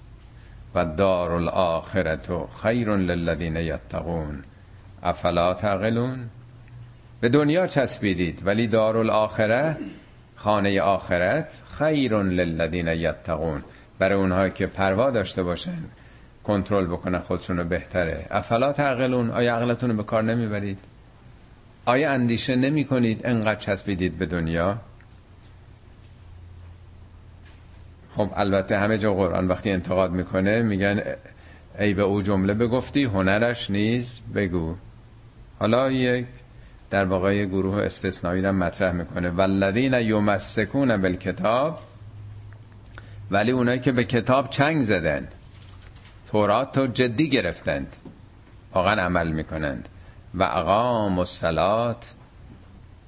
و دار الاخرت خیر للذین یتقون. افلا تعقلون؟ به دنیا چسبیدید ولی دار الاخره خانه آخرت خیر للذین یتقون. برای اونها که پروا داشته باشن کنترل بکنن خودشونو بهتره. افلا تعقلون؟ آیا عقلتون رو به کار نمی‌برید؟ آیا اندیشه نمی کنید انقدر چسبیدید به دنیا؟ خب البته همه جا قرآن وقتی انتقاد می‌کنه میگن ای به او جمله بگفتی هنرش نیز بگو. حالا یک در واقع گروه استثنایی را مطرح می‌کنه. والذین یمسکون بالکتاب ولی اونایی که به کتاب چنگ زدن تورات رو جدی گرفتند واقعا عمل می‌کنند و اقام و سلات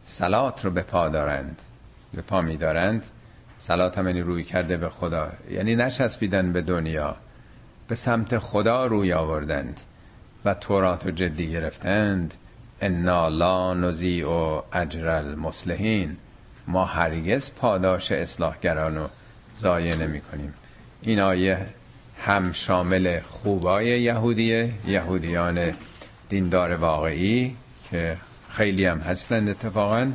سلات رو به پا دارند به پا میدارند. سلات هم یعنی روی کرده به خدا. یعنی نشسبیدن به دنیا به سمت خدا روی آوردند و تورات رو جدی گرفتند. انا لا نزی و اجر المصلحین. ما هرگز پاداش اصلاحگران رو ضایع نمی کنیم. این آیه هم شامل خوبای یهودیه یهودیان دیندار واقعی که خیلی هم هستند اتفاقا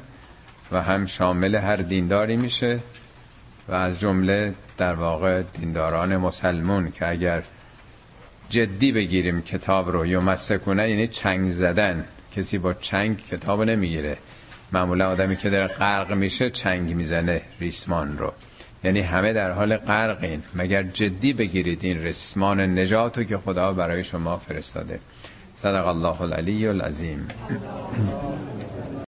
و هم شامل هر دینداری میشه. و از جمله در واقع دینداران مسلمون که اگر جدی بگیریم کتاب رو یا مسکونه یعنی چنگ زدن. کسی با چنگ کتاب نمی‌گیره. معمولا آدمی که در غرق میشه چنگ می‌زنه ریسمان رو. یعنی همه در حال غرقین مگر جدی بگیرید این ریسمان نجاتو که خدا برای شما فرستاده. صدق الله العلی العظیم.